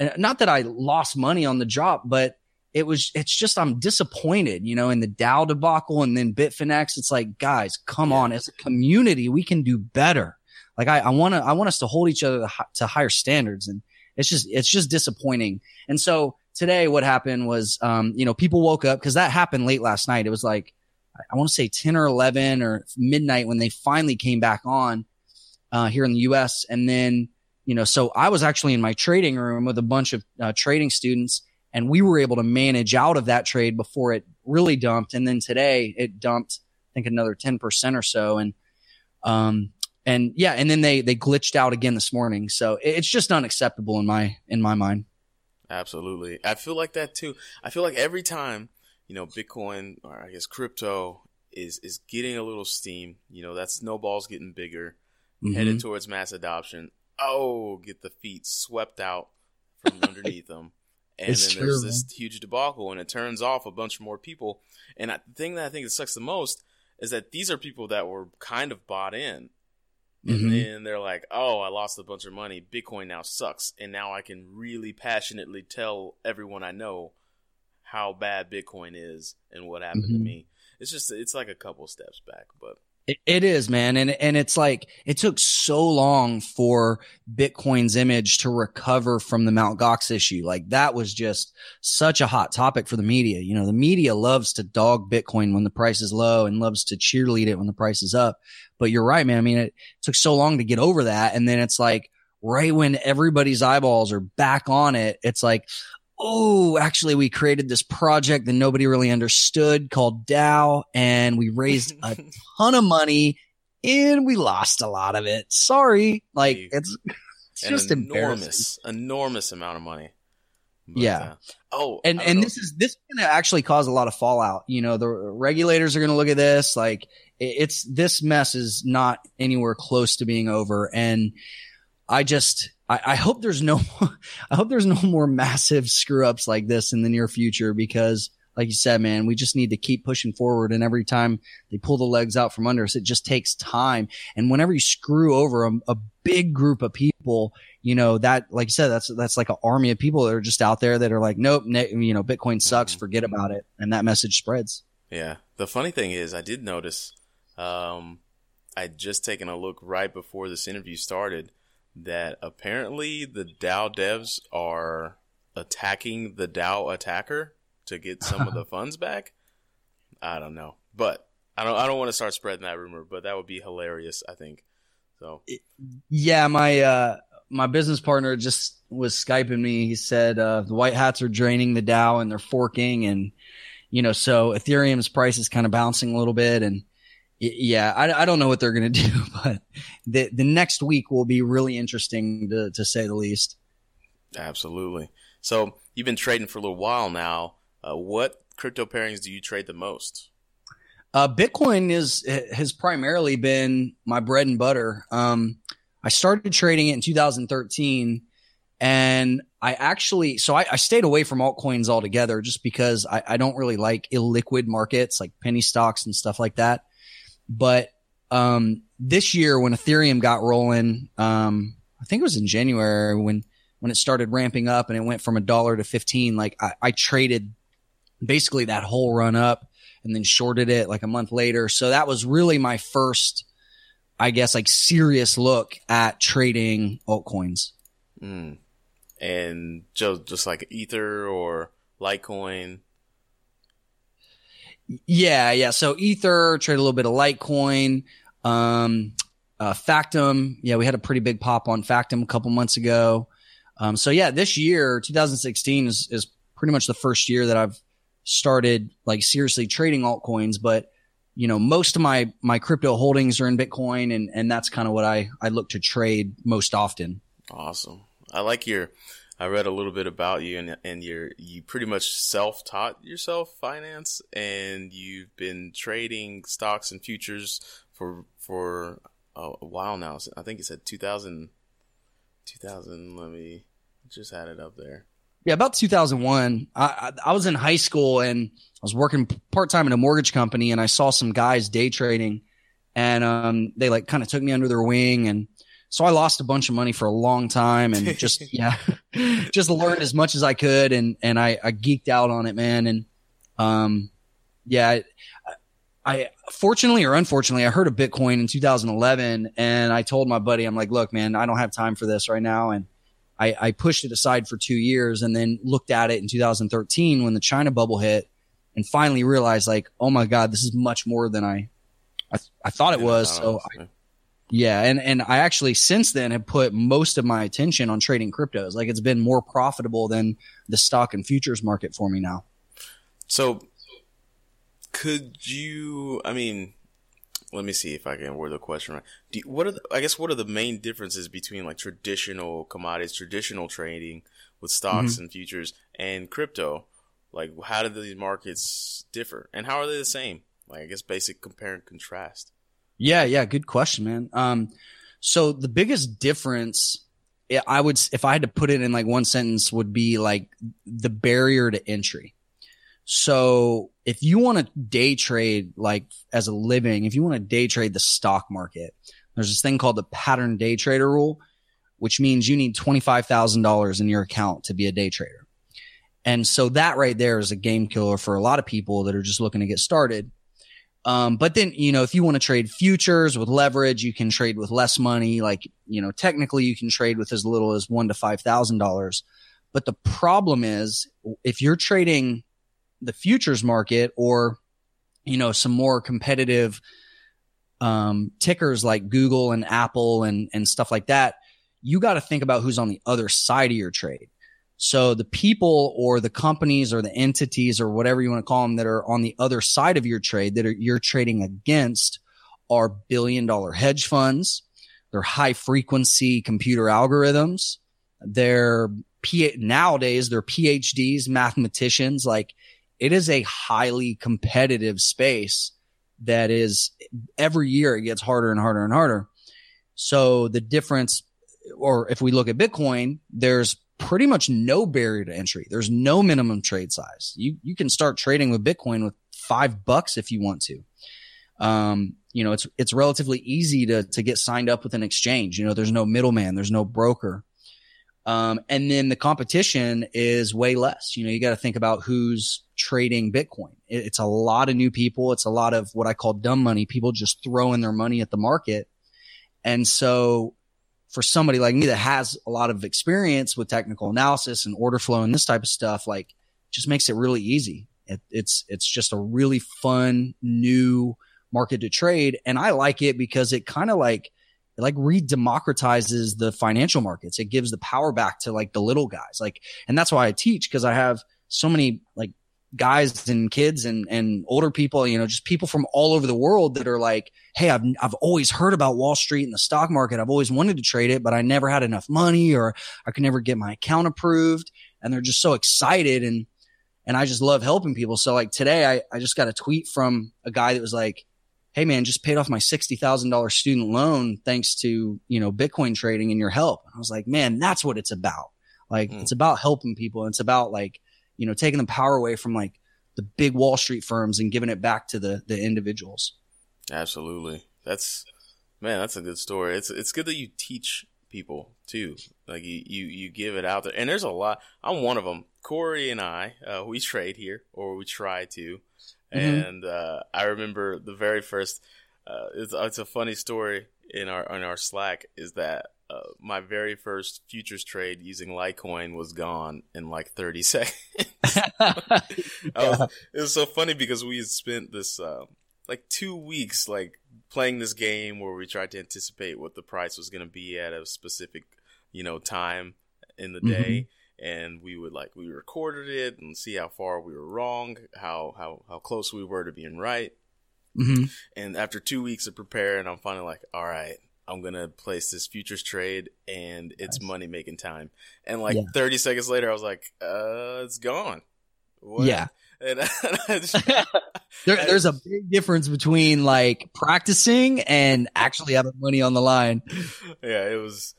and not that I lost money on the drop, but it was, it's just, I'm disappointed, you know, in the DAO debacle and then Bitfinex. It's like, guys, come on. As a community, we can do better. Like I, I want to, I want us to hold each other to higher standards. And it's just, it's just disappointing. And so today what happened was, um, you know, people woke up because that happened late last night. It was like, I want to say 10 or 11 or midnight when they finally came back on, uh, here in the US. And then, you know, so I was actually in my trading room with a bunch of uh, trading students and we were able to manage out of that trade before it really dumped. And then today it dumped, I think another 10% or so. And, um, and yeah, and then they, they glitched out again this morning. So it's just unacceptable in my, in my mind. Absolutely. I feel like that too. I feel like every time, you know, Bitcoin or I guess crypto is is getting a little steam, you know, that snowball's getting bigger, Mhm. headed towards mass adoption. Oh, get the feet swept out from underneath them. And It's then there's true, this huge debacle and it turns off a bunch more people. And I, the thing that I think that sucks the most is that these are people that were kind of bought in. And Mhm. then they're like, oh, I lost a bunch of money. Bitcoin now sucks. And now I can really passionately tell everyone I know how bad Bitcoin is and what happened to Mhm. me. It's just, it's like a couple steps back. But It, is, man. And, and it's like, it took so long for Bitcoin's image to recover from the Mount Gox issue. Like that was just such a hot topic for the media. You know, the media loves to dog Bitcoin when the price is low and loves to cheerlead it when the price is up. But you're right, man. I mean, it took so long to get over that. And then it's like, right when everybody's eyeballs are back on it, it's like, oh, actually, we created this project that nobody really understood called DAO, and we raised a ton of money and we lost a lot of it. Sorry. Like it's, it's an just enormous, enormous amount of money. But, Yeah. uh, oh, And and know. this is this is going to actually cause a lot of fallout. You know, the regulators are going to look at this like it- it's this mess is not anywhere close to being over. And I just I, I hope there's no I hope there's no more massive screw ups like this in the near future because like you said, man, we just need to keep pushing forward. And every time they pull the legs out from under us, it just takes time. And whenever you screw over a, a big group of people, you know, that, like you said, that's, that's like an army of people that are just out there that are like, nope, ne- you know, Bitcoin sucks, Mhm. forget about it. And that message spreads. Yeah. The funny thing is, I did notice. Um, I'd just taken a look right before this interview started that apparently the DAO devs are attacking the DAO attacker to get some of the funds back. I don't know. but I don't I don't want to start spreading that rumor, but that would be hilarious. I think so. Yeah, my uh, my business partner just was skyping me. He said uh, the white hats are draining the DAO and they're forking, and you know, so Ethereum's price is kind of bouncing a little bit, and yeah, I, I don't know what they're going to do, but the the next week will be really interesting to to say the least. Absolutely. So you've been trading for a little while now. Uh, what crypto pairings do you trade the most? Uh, Bitcoin is has primarily been my bread and butter. Um, I started trading it in 2013, and I actually so I, I stayed away from altcoins altogether just because I, I, don't really like illiquid markets like penny stocks and stuff like that. But um, this year, when Ethereum got rolling, um, I think it was in January when when it started ramping up and it went from a dollar to 15. Like I, I traded basically that whole run up and then shorted it like a month later. So that was really my first, I guess, like serious look at trading altcoins. Mm. And just, just like Ether or Litecoin. Yeah, yeah. So Ether, trade a little bit of Litecoin. Um, uh, Factom, yeah, we had a pretty big pop on Factom a couple months ago. Um, so yeah, this year, 2016 is, is pretty much the first year that I've started like seriously trading altcoins, but you know, most of my my crypto holdings are in Bitcoin, and and that's kind of what I I look to trade most often. Awesome. I like your. I read a little bit about you, and and you're you pretty much self taught yourself finance, and you've been trading stocks and futures for for a, while now. I think you said 2000, 2000 Let me just had it up there. Yeah, about 2001. I, I, I was in high school and I was working part time in a mortgage company, and I saw some guys day trading, and um, they like kind of took me under their wing, and so I lost a bunch of money for a long time, and just yeah, just learned as much as I could, and and I, I geeked out on it, man, and um, yeah. I, I fortunately or unfortunately, I heard of Bitcoin in 2011, and I told my buddy, I'm like, look, man, I don't have time for this right now, and I, I pushed it aside for two years and then looked at it in 2013 when the China bubble hit and finally realized like, oh my God, this is much more than I, I, I thought it was. So I, yeah. And, and I actually since then have put most of my attention on trading cryptos. Like it's been more profitable than the stock and futures market for me now. So could you, I mean, let me see if I can word the question right. You, what are the, I guess what are the main differences between like traditional commodities, traditional trading with stocks mm-hmm. and futures and crypto? Like how do these markets differ and how are they the same? Like I guess basic compare and contrast. Yeah, yeah, good question, man. Um, so the biggest difference I would, if I had to put it in like one sentence, would be like the barrier to entry. So if you want to day trade like as a living, if you want to day trade the stock market, there's this thing called the pattern day trader rule, which means you need $25,000 in your account to be a day trader. And so that right there is a game killer for a lot of people that are just looking to get started. Um, but then, you know, if you want to trade futures with leverage, you can trade with less money. Like, you know, technically you can trade with as little as one to $5,000. But the problem is if you're trading the futures market or you know some more competitive um, tickers like Google and Apple and and stuff like that, you got to think about who's on the other side of your trade. So the people or the companies or the entities or whatever you want to call them that are on the other side of your trade that are, you're trading against are billion dollar hedge funds. They're high frequency computer algorithms. They're P- nowadays they're PhDs, mathematicians. Like it is a highly competitive space that is every year it gets harder and harder and harder. So the difference, or if we look at Bitcoin, there's pretty much no barrier to entry. There's no minimum trade size. You, you can start trading with Bitcoin with five bucks if you want to. Um, you know, it's, it's relatively easy to, to get signed up with an exchange. You know, there's no middleman. There's no broker. Um, and then the competition is way less. You know, you got to think about who's trading Bitcoin. It, it's a lot of new people. It's a lot of what I call dumb money. People just throwing their money at the market. And so for somebody like me that has a lot of experience with technical analysis and order flow and this type of stuff, like just makes it really easy. It, it's it's just a really fun new market to trade, and I like it because it kind of like it like re-democratizes the financial markets. It gives the power back to like the little guys. Like, and that's why I teach because I have so many like guys and kids and, and older people, you know, just people from all over the world that are like, Hey, I've, I've always heard about Wall Street and the stock market. I've always wanted to trade it, but I never had enough money or I could never get my account approved. And they're just so excited. And, and I just love helping people. So like today, I, I just got a tweet from a guy that was like, Hey man, just paid off my $60,000 student loan thanks to, you know, Bitcoin trading and your help. And I was like, man, that's what it's about. Like mm. it's about helping people. And It's about like, you know, taking the power away from like the big Wall Street firms and giving it back to the the individuals. Absolutely. That's man, that's a good story. It's it's good that you teach people too. Like you you you give it out there. And there's a lot. I'm one of them. Corey and I, uh, we trade here or we try to. Mm-hmm. And uh, I remember the very first uh, it's, it's a funny story in our in our Slack is that uh, my very first futures trade using Litecoin was gone in like 30 seconds. was, it was so funny because we had spent this uh, like two weeks like playing this game where we tried to anticipate what the price was going to be at a specific you know time in the day. Mm-hmm. And we would like we recorded it and see how far we were wrong, how how how close we were to being right. Mm-hmm. And after two weeks of preparing, I'm finally like, all right, I'm gonna place this futures trade and it's nice. money making time. And like yeah. 30 seconds later, I was like, uh, it's gone. What? Yeah. And, just, there, there's a big difference between like practicing and actually having money on the line. Yeah, it was.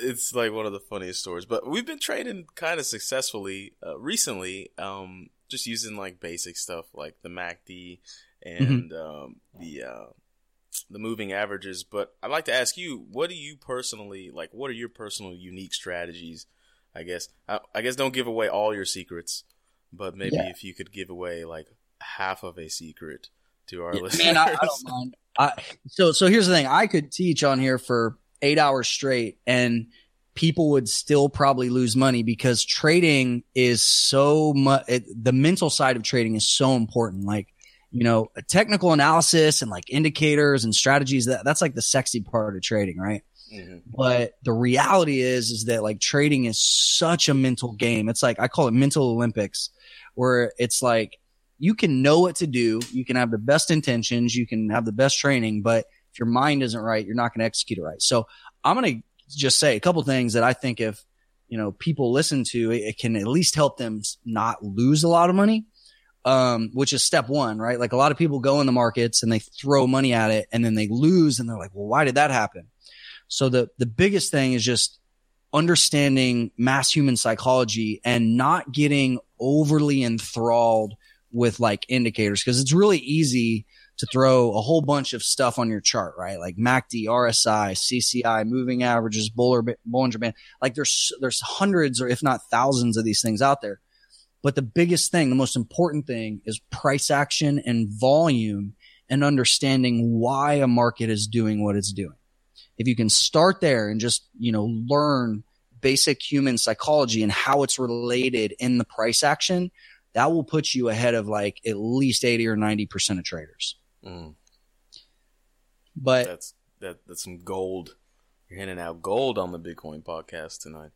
It's like one of the funniest stories. But we've been trading kind of successfully uh, recently, um, just using like basic stuff like the MACD mm-hmm. and mm-hmm. um, the uh, the moving averages. But I'd like to ask you, what do you personally like? What are your personal unique strategies? I guess I, I guess don't give away all your secrets, but maybe yeah. if you could give away like half of a secret to our yeah, listeners. Man, I, I don't mind. I, so so here's the thing: I could teach on here for eight hours straight, and people would still probably lose money because trading is so much. the mental side of trading is so important. Like you know, a technical analysis and like indicators and strategies that that's like the sexy part of trading, right? Mm-hmm. But the reality is, is that like trading is such a mental game. It's like, I call it mental Olympics where it's like you can know what to do. You can have the best intentions. You can have the best training, but if your mind isn't right, you're not going to execute it right. So I'm going to just say a couple things that I think if, you know, people listen to, it, it can at least help them not lose a lot of money um, which is step one, right? Like a lot of people go in the markets and they throw money at it and then they lose and they're like, well, why did that happen? So the, the biggest thing is just understanding mass human psychology and not getting overly enthralled with like indicators because it's really easy to throw a whole bunch of stuff on your chart, right? Like MACD, RSI, CCI, moving averages, Bollinger Band. Like there's, there's hundreds or if not thousands of these things out there. But the biggest thing, the most important thing is price action and volume and understanding why a market is doing what it's doing. If you can start there and just, you know, learn basic human psychology and how it's related in the price action, that will put you ahead of like at least 80 or 90% of traders. Mm. But that's, that, that's some gold. You're handing out gold on the Bitcoin podcast tonight.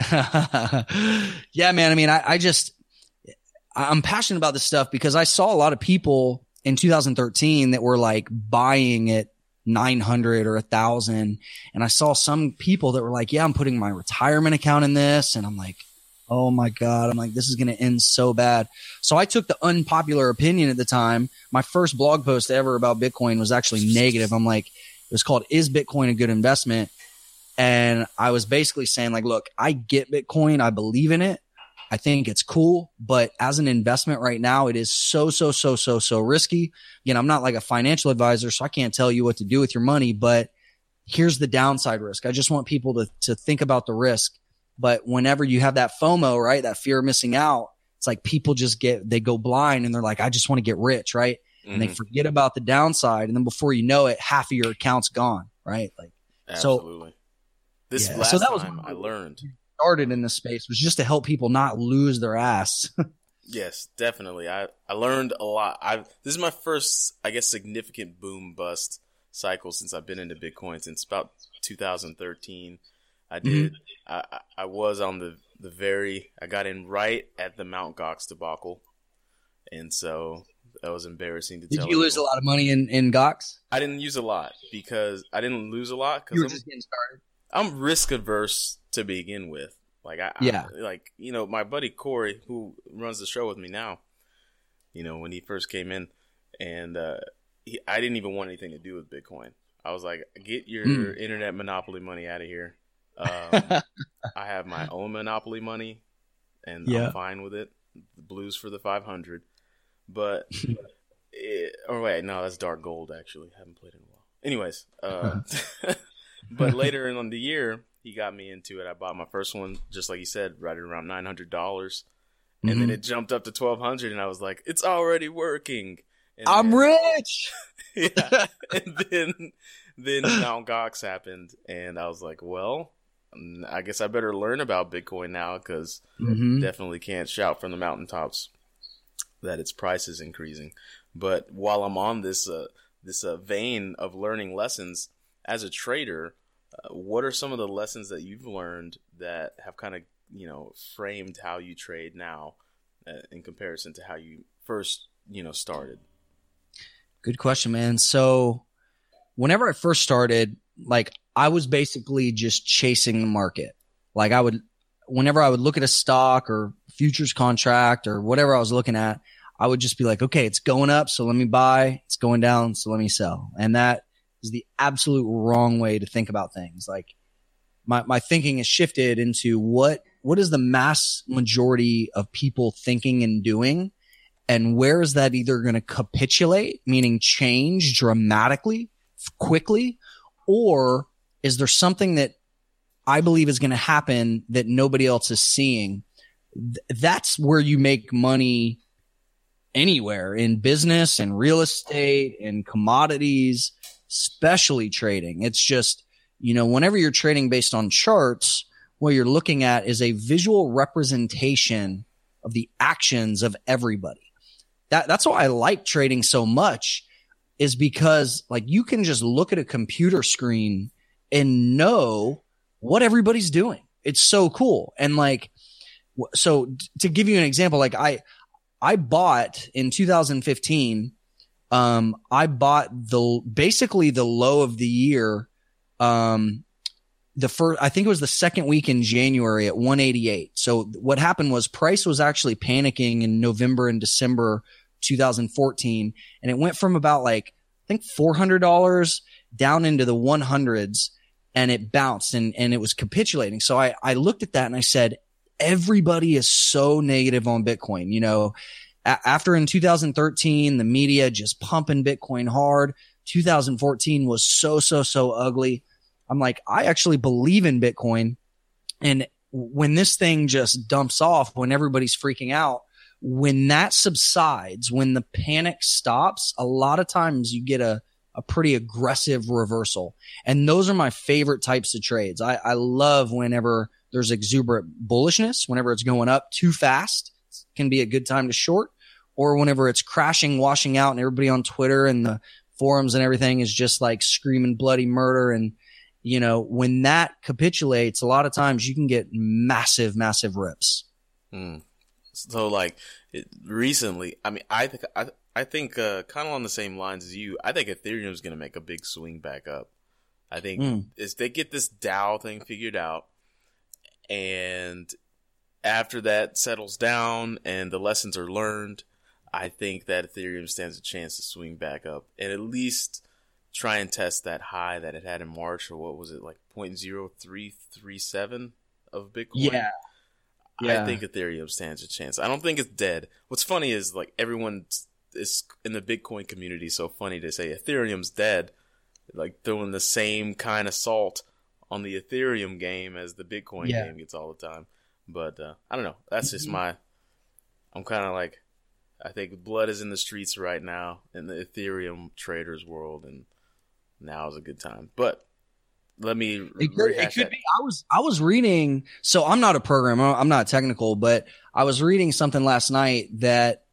yeah, man. I mean, I, I just, I'm passionate about this stuff because I saw a lot of people in 2013 that were like buying it 900 or a thousand. And I saw some people that were like, yeah, I'm putting my retirement account in this. And I'm like, oh my God. I'm like, this is going to end so bad. So I took the unpopular opinion at the time. My first blog post ever about Bitcoin was actually negative. I'm like, it was called, is Bitcoin a good investment? And I was basically saying like, look, I get Bitcoin. I believe in it. I think it's cool, but as an investment right now, it is so, so, so, so, so risky. Again, I'm not like a financial advisor, so I can't tell you what to do with your money, but here's the downside risk. I just want people to, to think about the risk. But whenever you have that FOMO, right, that fear of missing out, it's like people just get, they go blind and they're like, I just want to get rich, right? Mm-hmm. And they mm-hmm. forget about the downside. And then before you know it, half of your account's gone, right? Like, Absolutely. So, this yeah, last so that was time I learned started in this space was just to help people not lose their ass. Yes, definitely. I, I learned a lot. I this is my first, I guess, significant boom bust cycle since I've been into Bitcoin since about 2013. I mm-hmm. did. I, I I was on the the very. I got in right at the Mount Gox debacle, and so that was embarrassing to Did tell. Did you lose a lot of money in in Gox? I didn't use a lot because I didn't lose a lot You were because just getting started. I'm, risk averse to begin with. Like I, Yeah. I, like you know, my buddy Corey, who runs the show with me now, you know, when he first came in, and uh, he, I didn't even want anything to do with Bitcoin. I was like, get your Mm. internet monopoly money out of here. Um, I have my own monopoly money, and Yeah. I'm fine with it. The blues for the 500, but it, or wait, no, that's dark gold. Actually, haven't played in a while. Anyways, uh, but later in the year, he got me into it. I bought my first one, just like you said, right at around nine hundred dollars, and Mm-hmm. then it jumped up to twelve hundred, and I was like, "It's already working." And I'm then- rich. yeah. and then then Mount Gox happened, and I was like, "Well, mm, I guess I better learn about Bitcoin now because Mhm. definitely can't shout from the mountaintops that its price is increasing. But while I'm on this uh, this uh, vein of learning lessons as a trader, uh, what are some of the lessons that you've learned that have kind of you know framed how you trade now uh, in comparison to how you first you know started? Good question, man. So, whenever I first started, like I was basically just chasing the market. Like I would, whenever I would look at a stock or futures contract or whatever I was looking at, I would just be like, okay, it's going up, so let me buy. It's going down, so let me sell. And that is the absolute wrong way to think about things. Like my my thinking has shifted into what what is the mass majority of people thinking and doing and where is that either going to capitulate, meaning change dramatically, quickly, or is there something that I believe is going to happen that nobody else is seeing? Th- that's where you make money anywhere in business and real estate and commodities, especially trading. It's just, you know, whenever you're trading based on charts, what you're looking at is a visual representation of the actions of everybody that that's why I like trading so much is because like you can just look at a computer screen and know what everybody's doing. It's so cool. And like so to give you an example like I I bought in 2015 um I bought the basically the low of the year um the first I think it was the second week in January at 188. So what happened was price was actually panicking in November and December 2014 and it went from about like I think $400 down into the 100s and it bounced and and it was capitulating. So I I looked at that and I said everybody is so negative on Bitcoin, you know. A- after in 2013 the media just pumping Bitcoin hard, 2014 was so so so ugly. I'm like, I actually believe in Bitcoin. And when this thing just dumps off, when everybody's freaking out, when that subsides, when the panic stops, a lot of times you get a, a pretty aggressive reversal. And those are my favorite types of trades. I, I love whenever there's exuberant bullishness, whenever it's going up too fast, can be a good time to short, or whenever it's crashing, washing out, and everybody on Twitter and the forums and everything is just like screaming bloody murder and you know, when that capitulates, a lot of times you can get massive, massive rips. Hmm. So like it, recently, I mean, I think I I think uh, kind of on the same lines as you. I think Ethereum is going to make a big swing back up. I think Mm. as they get this DAO thing figured out, and after that settles down and the lessons are learned, I think that Ethereum stands a chance to swing back up and at least try and test that high that it had in March or what was it like 0.0337 of Bitcoin. I Yeah. I think Ethereum stands a chance. I don't think it's dead. What's funny is like everyone is in the Bitcoin community so funny to say Ethereum's dead, like throwing the same kind of salt on the Ethereum game as the Bitcoin Yeah. game gets all the time. But uh, I don't know. That's just Mhm. my. I'm kind of like, I think blood is in the streets right now in the Ethereum traders world, and now is a good time. But let me It could, it could be. I was I was reading. So I'm not a programmer. I'm not technical, but I was reading something last night that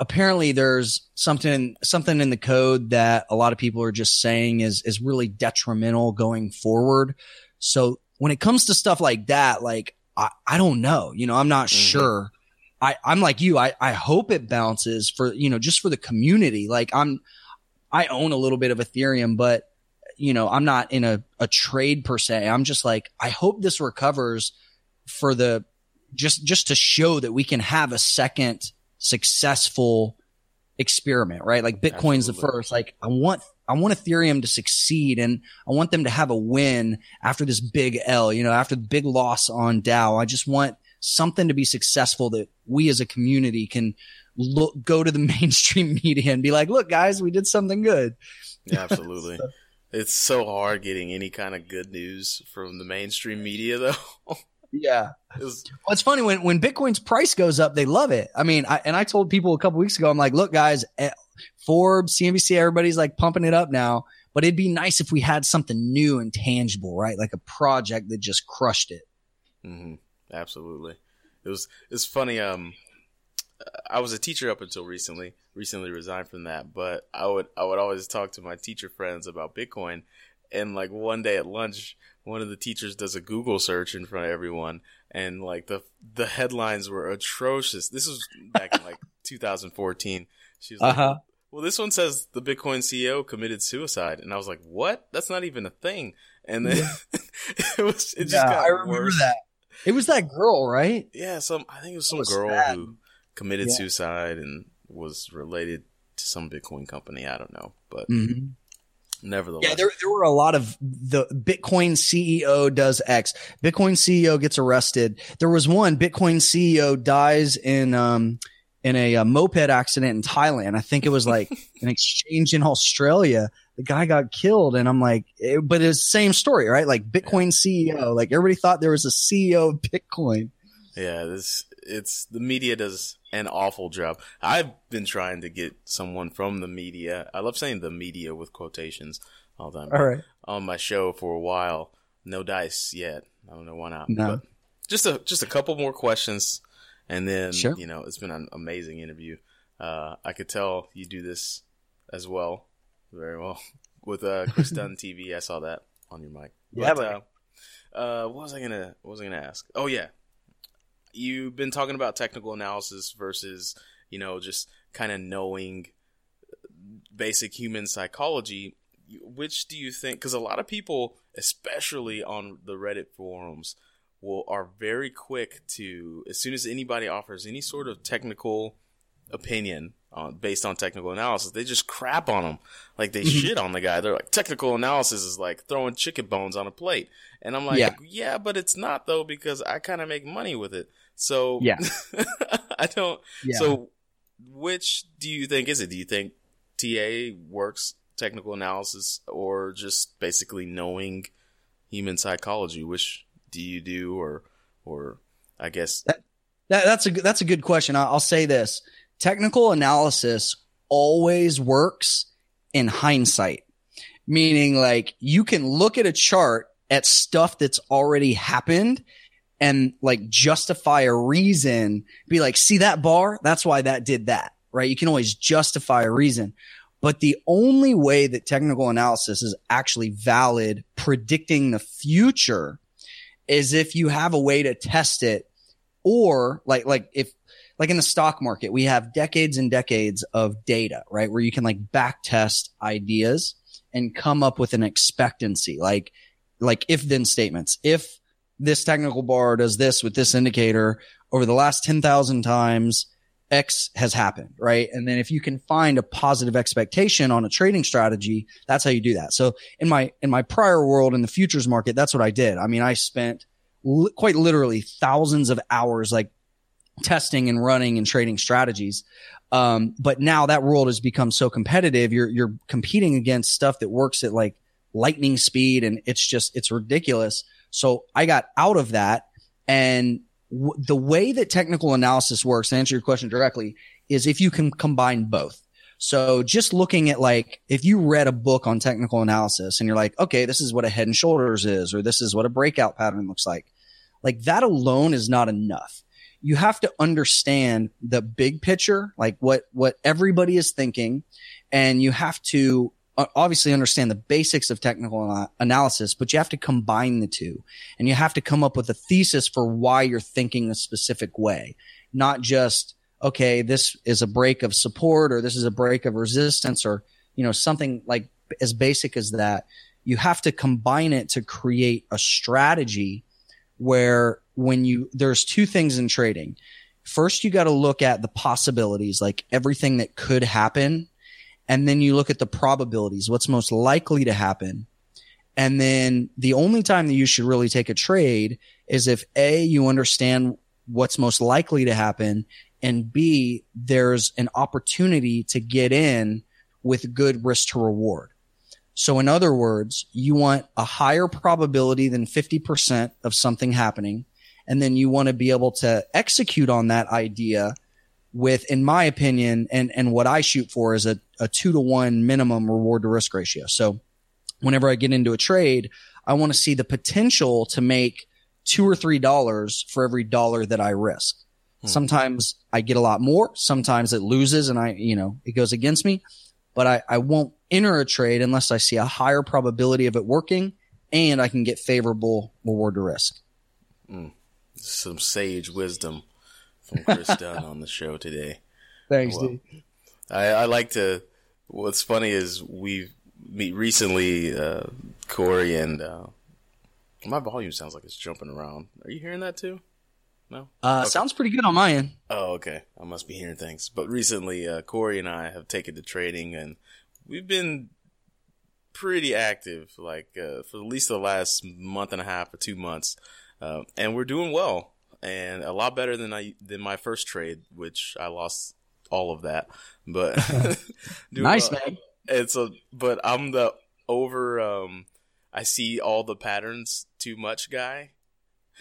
apparently there's something something in the code that a lot of people are just saying is is really detrimental going forward. So when it comes to stuff like that, like I, I don't know. You know, I'm not Mhm. sure. I, I'm like you. I, I hope it bounces for, you know, just for the community. Like I'm, I own a little bit of Ethereum, but you know, I'm not in a, a trade per se. I'm just like, I hope this recovers for the, just, just to show that we can have a second successful experiment, right? Like Bitcoin's the first. Like I want, I want Ethereum to succeed and I want them to have a win after this big L, you know, after the big loss on DAO. I just want something to be successful that we as a community can look, go to the mainstream media and be like, look, guys, we did something good. Yeah, absolutely. it's so hard getting any kind of good news from the mainstream media, though. Yeah. It's- Well, it's funny when, when Bitcoin's price goes up, they love it. I mean, I, and I told people a couple weeks ago, I'm like, look, guys, eh, Forbes, CNBC, everybody's like pumping it up now, but it'd be nice if we had something new and tangible, right? Like a project that just crushed it. hmm Absolutely. It was it's funny. Um, I was a teacher up until recently. Recently resigned from that, but I would I would always talk to my teacher friends about Bitcoin. And like one day at lunch, one of the teachers does a Google search in front of everyone, and like the the headlines were atrocious. This was back in like 2014. She was like, Uh-huh. well, this one says the Bitcoin CEO committed suicide, and I was like, "What? That's not even a thing." And then it was it just Yeah, got I remember worse. that. It was that girl, right? Yeah, some I think it was some was girl sad. who committed Yeah. suicide and was related to some Bitcoin company. I don't know, but Mm-hmm. nevertheless, Yeah, there, there were a lot of the Bitcoin CEO does X. Bitcoin CEO gets arrested. There was one Bitcoin CEO dies in um in a, uh moped accident in Thailand. I think it was like an exchange in Australia. The guy got killed, and I'm like, it, but it's the same story, right? Like Bitcoin CEO. Like everybody thought there was a CEO of Bitcoin. yeah, this it's the media does an awful job. I've been trying to get someone from the media. I love saying the media with quotations all the time. All right. on my show for a while. No dice yet. I don't know why not. No. But just a just a couple more questions, and then Sure. you know it's been an amazing interview. Uh, I could tell you do this as well, very well with uh, Chris Dunn TV. I saw that on your mic. Yeah, But, uh, uh, what was I gonna What was I gonna ask? Oh yeah, you've been talking about technical analysis versus you know just kind of knowing basic human psychology which do you think because a lot of people especially on the reddit forums will are very quick to as soon as anybody offers any sort of technical opinion uh, based on technical analysis they just crap on them like they Mhm. shit on the guy they're like technical analysis is like throwing chicken bones on a plate and i'm like Yeah. yeah, but it's not though because i kind of make money with it so Yeah. i don't Yeah. so which do you think is it do you think ta works technical analysis or just basically knowing human psychology which do you do or or i guess That, that's a that's a good question. I'll say this: technical analysis always works in hindsight, meaning like you can look at a chart at stuff that's already happened and like justify a reason. Be like, see that bar? That's why that did that, right? You can always justify a reason. But the only way that technical analysis is actually valid predicting the future is if you have a way to test it or like like if like in the stock market we have decades and decades of data right? Where you can like back test ideas and come up with an expectancy. Like like if then statements if this technical bar does this with this indicator over the last 10,000 times X has happened, right? And then if you can find a positive expectation on a trading strategy, that's how you do that. So in my, in my prior world in the futures market, that's what I did. I mean, I spent li- quite literally thousands of hours like testing and running and trading strategies. Um, but now that world has become so competitive. You're, you're competing against stuff that works at like lightning speed and it's just, it's ridiculous. So I got out of that and w- the way that technical analysis works to answer your question directly is if you can combine both. So just looking at like, if you read a book on technical analysis and you're like, okay, this is what a head and shoulders is, or this is what a breakout pattern looks like, like that alone is not enough. You have to understand the big picture, like what, what everybody is thinking. And you have to Uh, obviously understand the basics of technical analysis, but you have to combine the two and you have to come up with a thesis for why you're thinking a specific way, not just, okay, this is a break of support or this is a break of resistance or, you know, something like as basic as that. You have to combine it to create a strategy where when you, there's two things in trading. First, you got to look at the possibilities, like everything that could happen. And then you look at the probabilities, what's most likely to happen. And then the only time that you should really take a trade is if A, you understand what's most likely to happen and B, there's an opportunity to get in with good risk to reward. So in other words, you want a higher probability than 50% of something happening. And then you want to be able to execute on that idea with, in my opinion, and, and what I shoot for is a, a two to one minimum reward to risk ratio. So whenever I get into a trade, I want to see the potential to make two or three dollars for every dollar that I risk. Hmm. Sometimes I get a lot more. Sometimes it loses and I, you know, it goes against me, but I, I won't enter a trade unless I see a higher probability of it working and I can get favorable reward to risk. Mm. Some sage wisdom from Chris Dunn on the show today. Thanks, well, dude. I, I, like to. What's funny is we've meet recently, uh, Corey and uh, my volume sounds like it's jumping around. Are you hearing that too? No. Uh, okay. sounds pretty good on my end. Oh, okay. I must be hearing things. But recently, uh, Corey and I have taken to trading, and we've been pretty active, like uh, for at least the last month and a half or two months, uh, and we're doing well, and a lot better than I than my first trade, which I lost all of that. But nice well. man. And so, but I'm the over. Um, I see all the patterns too much guy.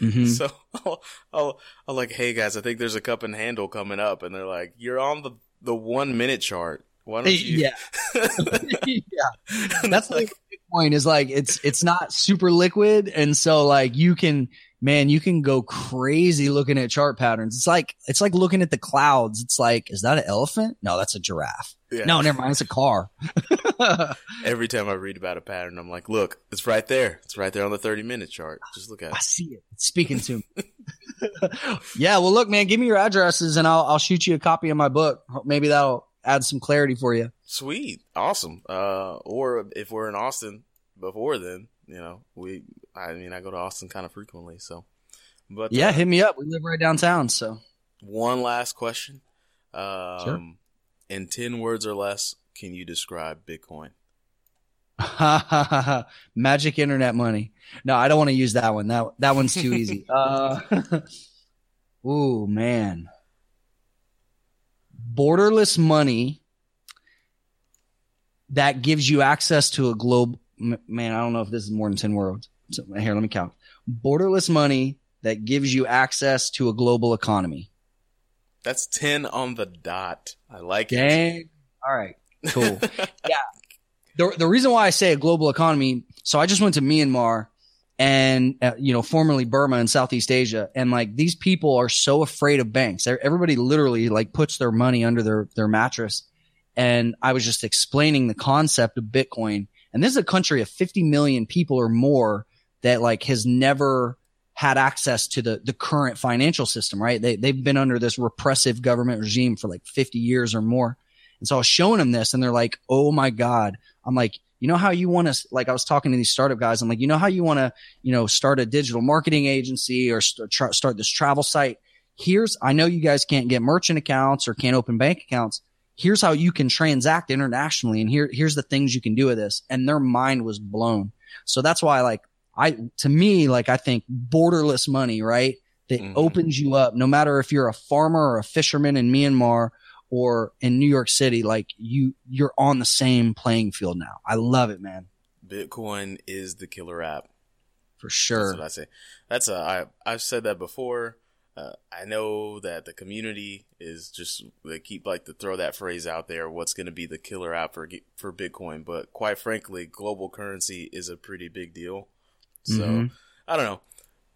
Mm-hmm. So I'll, I'll, I'll like, hey guys, I think there's a cup and handle coming up, and they're like, you're on the the one minute chart. Why don't you? Yeah, yeah. That's like the point is like it's it's not super liquid, and so like you can man, you can go crazy looking at chart patterns. It's like it's like looking at the clouds. It's like, is that an elephant? No, that's a giraffe. Yeah. No, never mind. It's a car. Every time I read about a pattern, I'm like, look, it's right there. It's right there on the 30 minute chart. Just look at it. I see it. It's speaking to me. yeah. Well, look, man, give me your addresses and I'll, I'll shoot you a copy of my book. Maybe that'll add some clarity for you. Sweet. Awesome. Uh, or if we're in Austin before then, you know, we, I mean, I go to Austin kind of frequently. So, but yeah, uh, hit me up. We live right downtown. So, one last question. Um, sure. In 10 words or less, can you describe Bitcoin? Magic internet money. No, I don't want to use that one. That that one's too easy. Uh, ooh, man. Borderless money that gives you access to a globe man, I don't know if this is more than 10 words. So here, let me count. Borderless money that gives you access to a global economy. That's 10 on the dot. I like Dang. it. All right. Cool. yeah. The, the reason why I say a global economy, so I just went to Myanmar and, uh, you know, formerly Burma in Southeast Asia. And like these people are so afraid of banks. Everybody literally like puts their money under their, their mattress. And I was just explaining the concept of Bitcoin and this is a country of 50 million people or more that like has never had access to the, the current financial system, right? They, they've been under this repressive government regime for like 50 years or more. And so I was showing them this and they're like, Oh my God. I'm like, you know how you want to, like I was talking to these startup guys. I'm like, you know how you want to, you know, start a digital marketing agency or st- tra- start this travel site. Here's, I know you guys can't get merchant accounts or can't open bank accounts here's how you can transact internationally and here here's the things you can do with this. And their mind was blown. So that's why like i to me like i think borderless money right? That mm-hmm. opens you up. No matter if you're a farmer or a fisherman in myanmar or in new york city like you you're on the same playing field now. I love it man. Bitcoin is the killer app. For sure. that's what i say. That's a i i've said that before Uh, I know that the community is just they keep like to throw that phrase out there. What's going to be the killer app for for Bitcoin? But quite frankly, global currency is a pretty big deal. So Mhm. I don't know.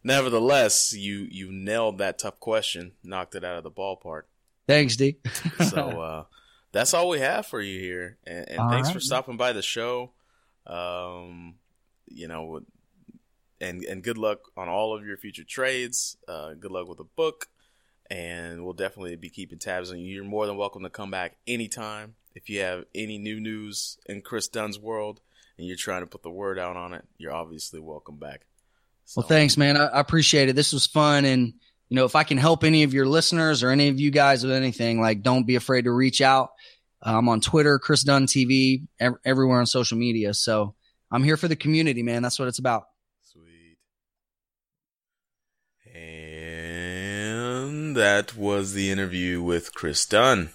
Nevertheless, you you nailed that tough question, knocked it out of the ballpark. Thanks, D. So uh, that's all we have for you here, and, and thanks right. for stopping by the show. Um, you know, and and good luck on all of your future trades. Uh, good luck with the book, and we'll definitely be keeping tabs on you. You're more than welcome to come back anytime if you have any new news in Chris Dunn's world, and you're trying to put the word out on it. You're obviously welcome back. Well, thanks, man. I, I appreciate it. This was fun. And, you know, if I can help any of your listeners or any of you guys with anything, like don't be afraid to reach out. I'm on Twitter, Chris Dunn TV, ev- everywhere on social media. So I'm here for the community, man. That's what it's about. Sweet. And that was the interview with Chris Dunn.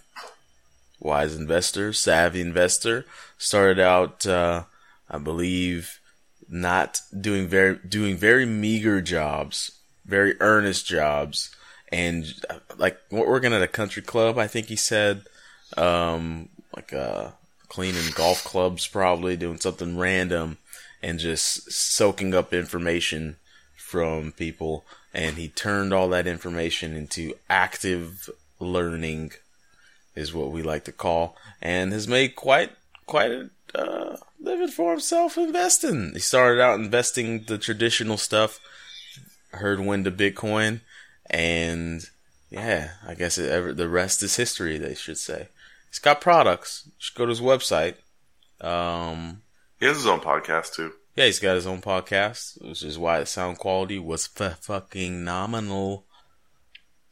Wise investor, savvy investor. Started out, uh, I believe, not doing very, doing very meager jobs, very earnest jobs. And uh, like working at a country club, I think he said, um, like, uh, cleaning golf clubs, probably doing something random and just soaking up information from people. And he turned all that information into active learning, is what we like to call, and has made quite quite a uh, living for himself investing. He started out investing the traditional stuff, heard when to Bitcoin, and yeah, I guess it, ever, the rest is history. They should say. He's got products. You should go to his website. Um, He has his own podcast too. Yeah, he's got his own podcast, which is why the sound quality was f- fucking nominal.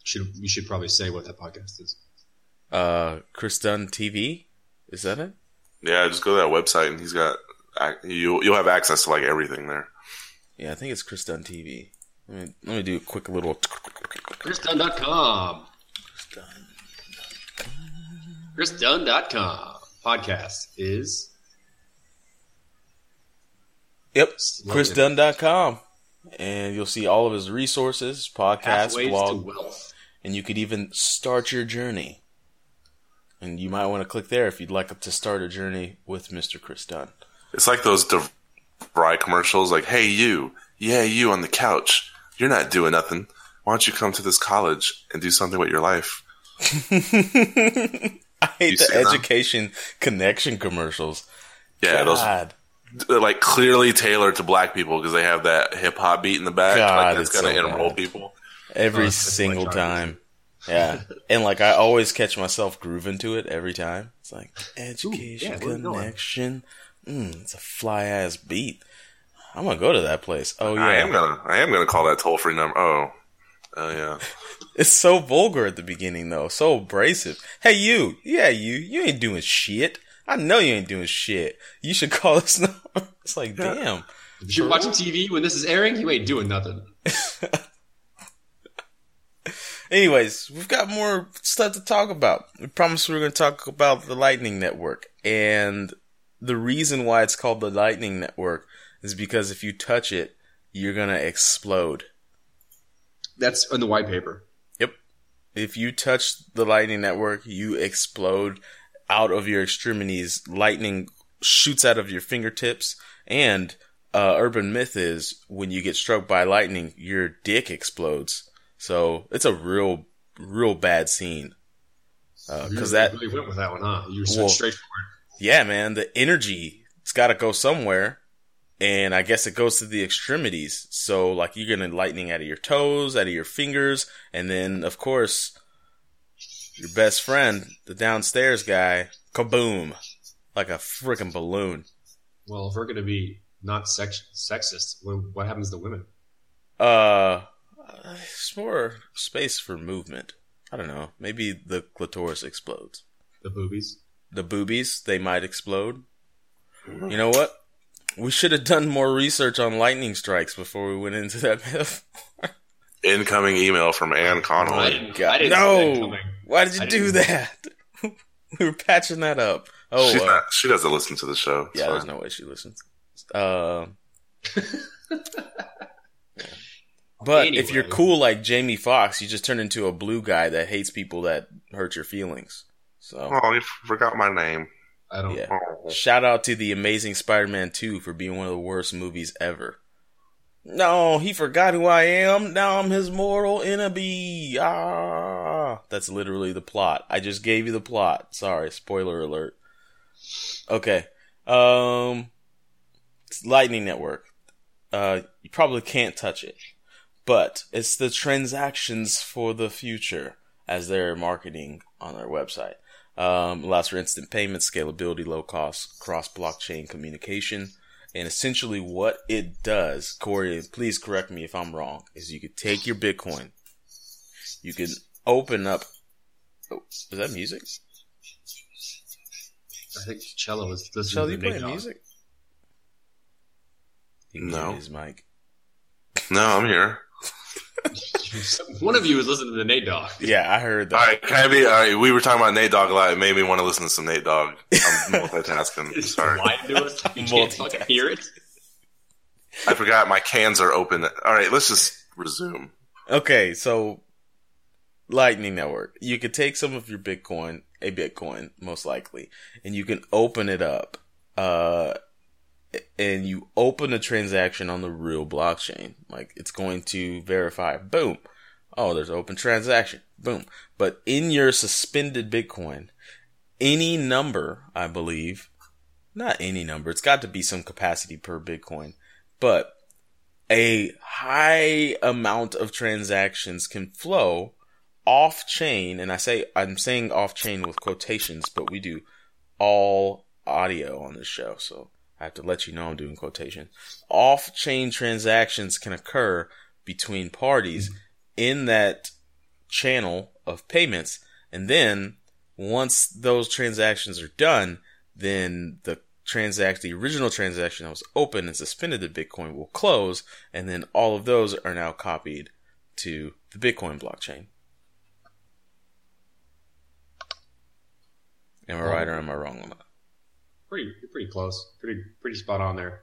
Should you should probably say what that podcast is? Uh, Chris Dunn TV, is that it? Yeah, just go to that website and he's got you. You'll have access to like everything there. Yeah, I think it's Chris Dunn TV. Let me let me do a quick little. ChrisDunn.com. ChrisDunn.com. Podcast is Yep. ChrisDunn.com, and you'll see all of his resources, podcasts, Pathways blog, and you could even start your journey. And you might want to click there if you'd like to start a journey with Mr. Chris Dunn. It's like those DeVry commercials, like, "Hey, you, yeah, you on the couch, you're not doing nothing. Why don't you come to this college and do something with your life?" I hate You the see them? education connection commercials. Yeah, God. those like clearly tailored to black people because they have that hip hop beat in the back. God, like, it's it's gonna so enroll bad. people. every that's single what I try to time. Yeah, and like I always catch myself grooving to it every time. It's like education yeah, where we going? connection. Mm, it's a fly ass beat. I'm gonna go to that place. Oh yeah, I am yeah, gonna, I am gonna call that toll free number. Oh, oh yeah. it's so vulgar at the beginning though, so abrasive. Hey you, yeah you, you ain't doing shit. I know you ain't doing shit. You should call us number. It's like damn. If you're watching TV when this is airing, you ain't doing nothing. Anyways, we've got more stuff to talk about. We promised we were going to talk about the Lightning Network. And the reason why it's called the Lightning Network is because if you touch it, you're going to explode. That's in the white paper. Yep. If you touch the Lightning Network, you explode out of your extremities. Lightning shoots out of your fingertips. And uh, urban myth is when you get struck by lightning, your dick explodes. So it's a real, real bad scene. Because Uh, that, really went with that one, huh? You were Well- straight forward. yeah, man, the energy, it's got to go somewhere. And I guess it goes to the extremities. So, like, you're to lightning out of your toes, out of your fingers. And then, of course, your best friend, the downstairs guy, kaboom. Like a freaking balloon. Well, if we're going to be not sex- sexist, what, what happens to women? Uh, it's more space for movement. I don't know. Maybe the clitoris explodes. The boobies? The boobies, they might explode. You know what? We should have done more research on lightning strikes before we went into that myth. Incoming email from Ann I Connolly. didn't, God, I didn't see that no! Coming. Why did you I do didn't- that? we were patching that up. Oh, She's uh, not, she doesn't listen to the show. It's yeah. There's no way she listens. Uh, But Anyway. if you're cool like Jamie Foxx, you just turn into a blue guy that hates people that hurt your feelings. So Oh, you forgot my name. I don't. yeah. Oh. Shout out to the Amazing Spider-Man 2 for being one of the worst movies ever. No, he forgot who I am. Now I'm his mortal enemy. Ah, that's literally the plot. I just gave you the plot. Sorry, spoiler alert. Okay. Um Lightning Network. Uh you probably can't touch it. But it's the transactions for the future as they're marketing on their website. Um, allows for instant payment, scalability, low cost, cross blockchain communication. And essentially what it does, Corey, please correct me if I'm wrong, is you could take your Bitcoin, you can open up, oh, is that music? I think cello is listening Shall to you the play Nate Dogg. music? He No. muted his mic. No, I'm here. One of you is listening to the Nate Dogg. Yeah, I heard that. right, can I be? All right, we were talking about Nate Dogg a lot. It made me want to listen to some Nate Dogg. I'm multitasking. Sorry, lying to us. You can't fucking hear it. I forgot my cans are open. All right, let's just resume. Okay, so Lightning Network. You could take some of your Bitcoin, a Bitcoin most likely, and you can open it up. Uh, and you open a transaction on the real blockchain. Like it's going to verify. Boom. Oh, there's open transaction. Boom. But in your suspended Bitcoin, any number, I believe, not any number, it's got to be some capacity per Bitcoin, but a high amount of transactions can flow off chain. And I say, I'm saying off chain with quotations, but we do all audio on this show. So I have to let you know I'm doing quotation. Off chain transactions can occur between parties in that channel of payments. And then once those transactions are done, then the transact the original transaction that was open and suspended the Bitcoin will close, and then all of those are now copied to the Bitcoin blockchain. Am I right or am I wrong on that? Pretty, pretty close. Pretty, pretty spot on there.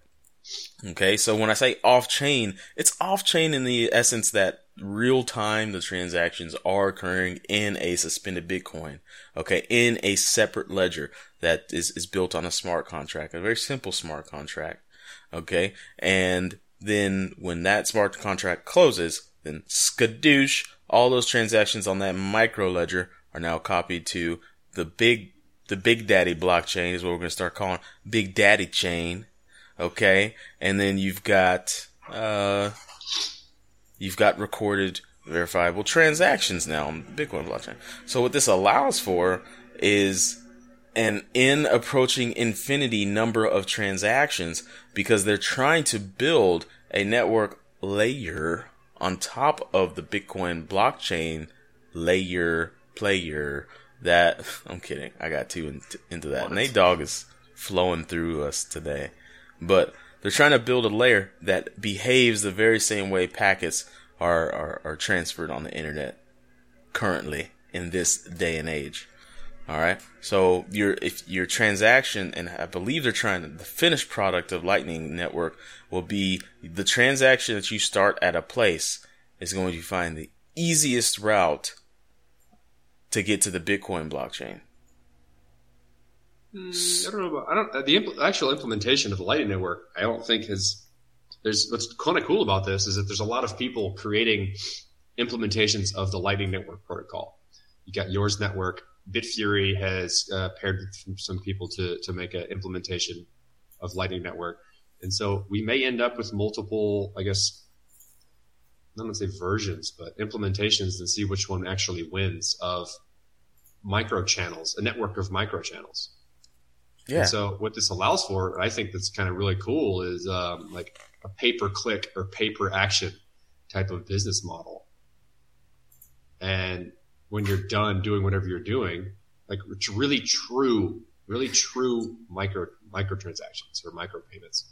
Okay, so when I say off chain, it's off chain in the essence that real time the transactions are occurring in a suspended Bitcoin. Okay, in a separate ledger that is, is built on a smart contract, a very simple smart contract. Okay, and then when that smart contract closes, then skadoosh, all those transactions on that micro ledger are now copied to the big, the big daddy blockchain is what we're going to start calling big daddy chain. Okay. And then you've got, uh, you've got recorded verifiable transactions now on the Bitcoin blockchain. So what this allows for is an in approaching infinity number of transactions because they're trying to build a network layer on top of the Bitcoin blockchain layer player that I'm kidding. I got too into, into that. Nate Dogg is flowing through us today. But they're trying to build a layer that behaves the very same way packets are, are, are transferred on the internet currently in this day and age. All right. So your if your transaction, and I believe they're trying to, the finished product of Lightning Network will be the transaction that you start at a place is going to find the easiest route to get to the Bitcoin blockchain. Mm, I don't know. About, I don't. uh, The impl- actual implementation of the Lightning Network, I don't think has. There's what's kind of cool about this is that there's a lot of people creating implementations of the Lightning Network protocol. You got yours network. Bitfury has uh, paired with some people to to make an implementation of Lightning Network, and so we may end up with multiple, I guess, Not gonna say versions, but implementations and see which one actually wins of micro channels, a network of micro channels. Yeah. And so what this allows for, I think that's kind of really cool, is um, like a pay per click or pay per action type of business model. And when you're done doing whatever you're doing, like it's really true, really true micro microtransactions or micro payments.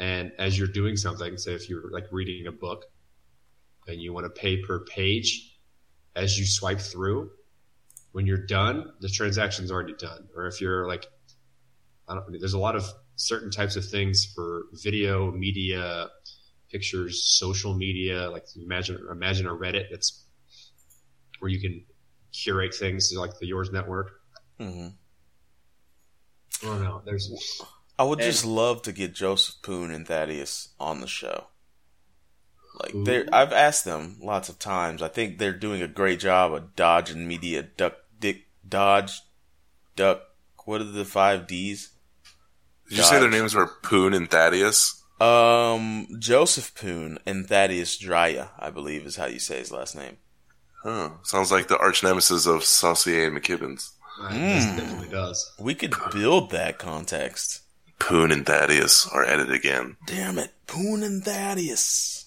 And as you're doing something, say if you're like reading a book and you want to pay per page as you swipe through, when you're done, the transaction's already done. Or if you're like, I don't, know, there's a lot of certain types of things for video, media, pictures, social media. Like imagine imagine a Reddit that's where you can curate things like the Yours Network. Mm-hmm. I don't know. There's I would And- just love to get Joseph Poon and Thaddeus on the show. Like they I've asked them lots of times. I think they're doing a great job of dodging media duck dick dodge duck what are the five D's? Did you say their names were Poon and Thaddeus? Um Joseph Poon and Thaddeus Dryja, I believe is how you say his last name. Huh. Sounds like the arch nemesis of Saucier and McKibbins. Hmm. this definitely does. We could build that context. Poon and Thaddeus are at it again. Damn it, Poon and Thaddeus.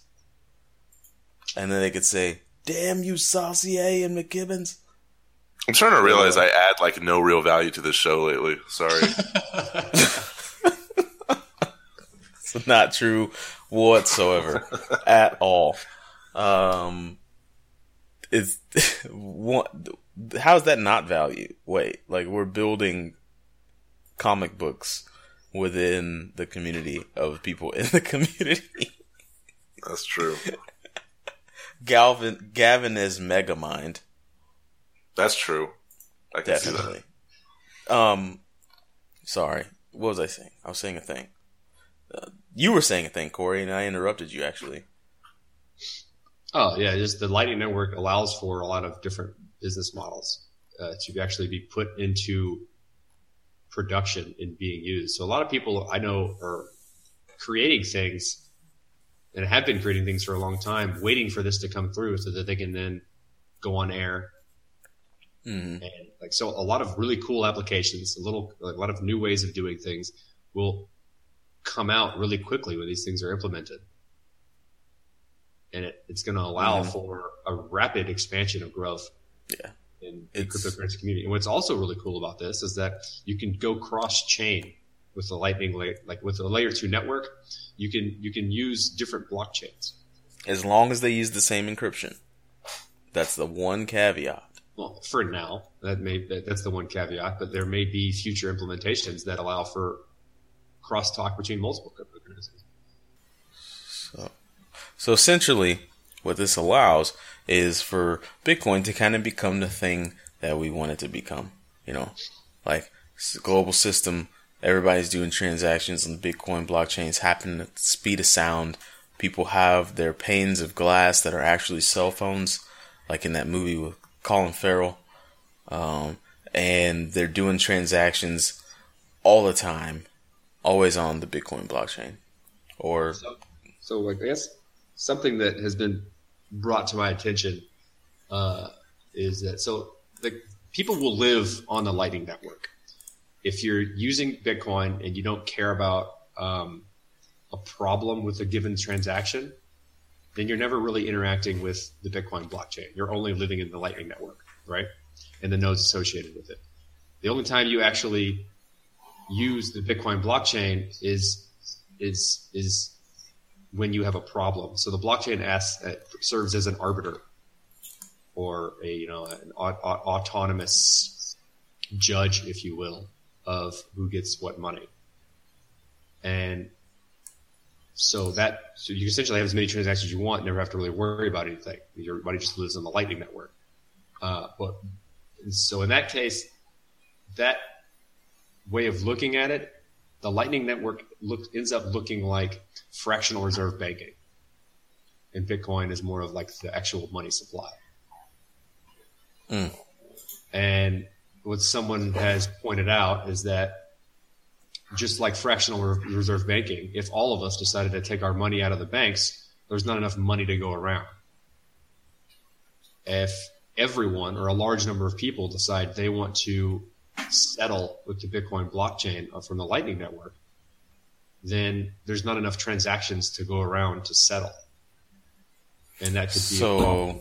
And then they could say, Damn you, Saucier and McKibbins. I'm starting to realize I add like no real value to this show lately. Sorry. It's not true whatsoever at all. Um, it's what? How's that not value? Wait, like we're building comic books within the community of people in the community. That's true. Galvin, Gavin is Megamind, That's true. I can see that. Um, sorry, what was I saying? I was saying a thing. Uh, you were saying a thing, Corey, and I interrupted you. Actually, Oh yeah, just the Lightning Network allows for a lot of different business models uh, to actually be put into production and being used. So a lot of people I know are creating things and have been creating things for a long time, waiting for this to come through so that they can then go on air. hmm And like so, a lot of really cool applications, a little, a lot of new ways of doing things will come out really quickly when these things are implemented. And it, it's going to allow Mhm. for a rapid expansion of growth yeah. In the It's- cryptocurrency community. And what's also really cool about this is that you can go cross chain with the Lightning, like with the layer two network. You can you can use different blockchains. as long as they use the same encryption. That's the one caveat. Well, for now, that may that, that's the one caveat, but there may be future implementations that allow for crosstalk between multiple cryptocurrencies. So, so essentially, what this allows is for Bitcoin to kind of become the thing that we want it to become. You know, like global system. Everybody's doing transactions on the Bitcoin blockchains happen at the speed of sound. People have their panes of glass that are actually cell phones, like in that movie with Colin Farrell. Um, and they're doing transactions all the time, always on the Bitcoin blockchain. Or So, so like, I guess something that has been brought to my attention uh, is that so the people will live on the Lightning Network. If you're using Bitcoin and you don't care about um, a problem with a given transaction, then you're never really interacting with the Bitcoin blockchain. You're only living in the Lightning Network, right? And the nodes associated with it. The only time you actually use the Bitcoin blockchain is is is when you have a problem. So the blockchain asks, uh, serves as an arbiter or a you know an au- au- autonomous judge, if you will, of who gets what money. And so that so you essentially have as many transactions as you want, never have to really worry about anything. Your money just lives on the Lightning network. Uh, but so in that case, that way of looking at it, the Lightning network look, ends up looking like fractional reserve banking, and Bitcoin is more of like the actual money supply. Mm. And what someone has pointed out is that just like fractional re- reserve banking, if all of us decided to take our money out of the banks, there's not enough money to go around. If everyone or a large number of people decide they want to settle with the Bitcoin blockchain uh, from the Lightning Network, then there's not enough transactions to go around to settle. And that could be so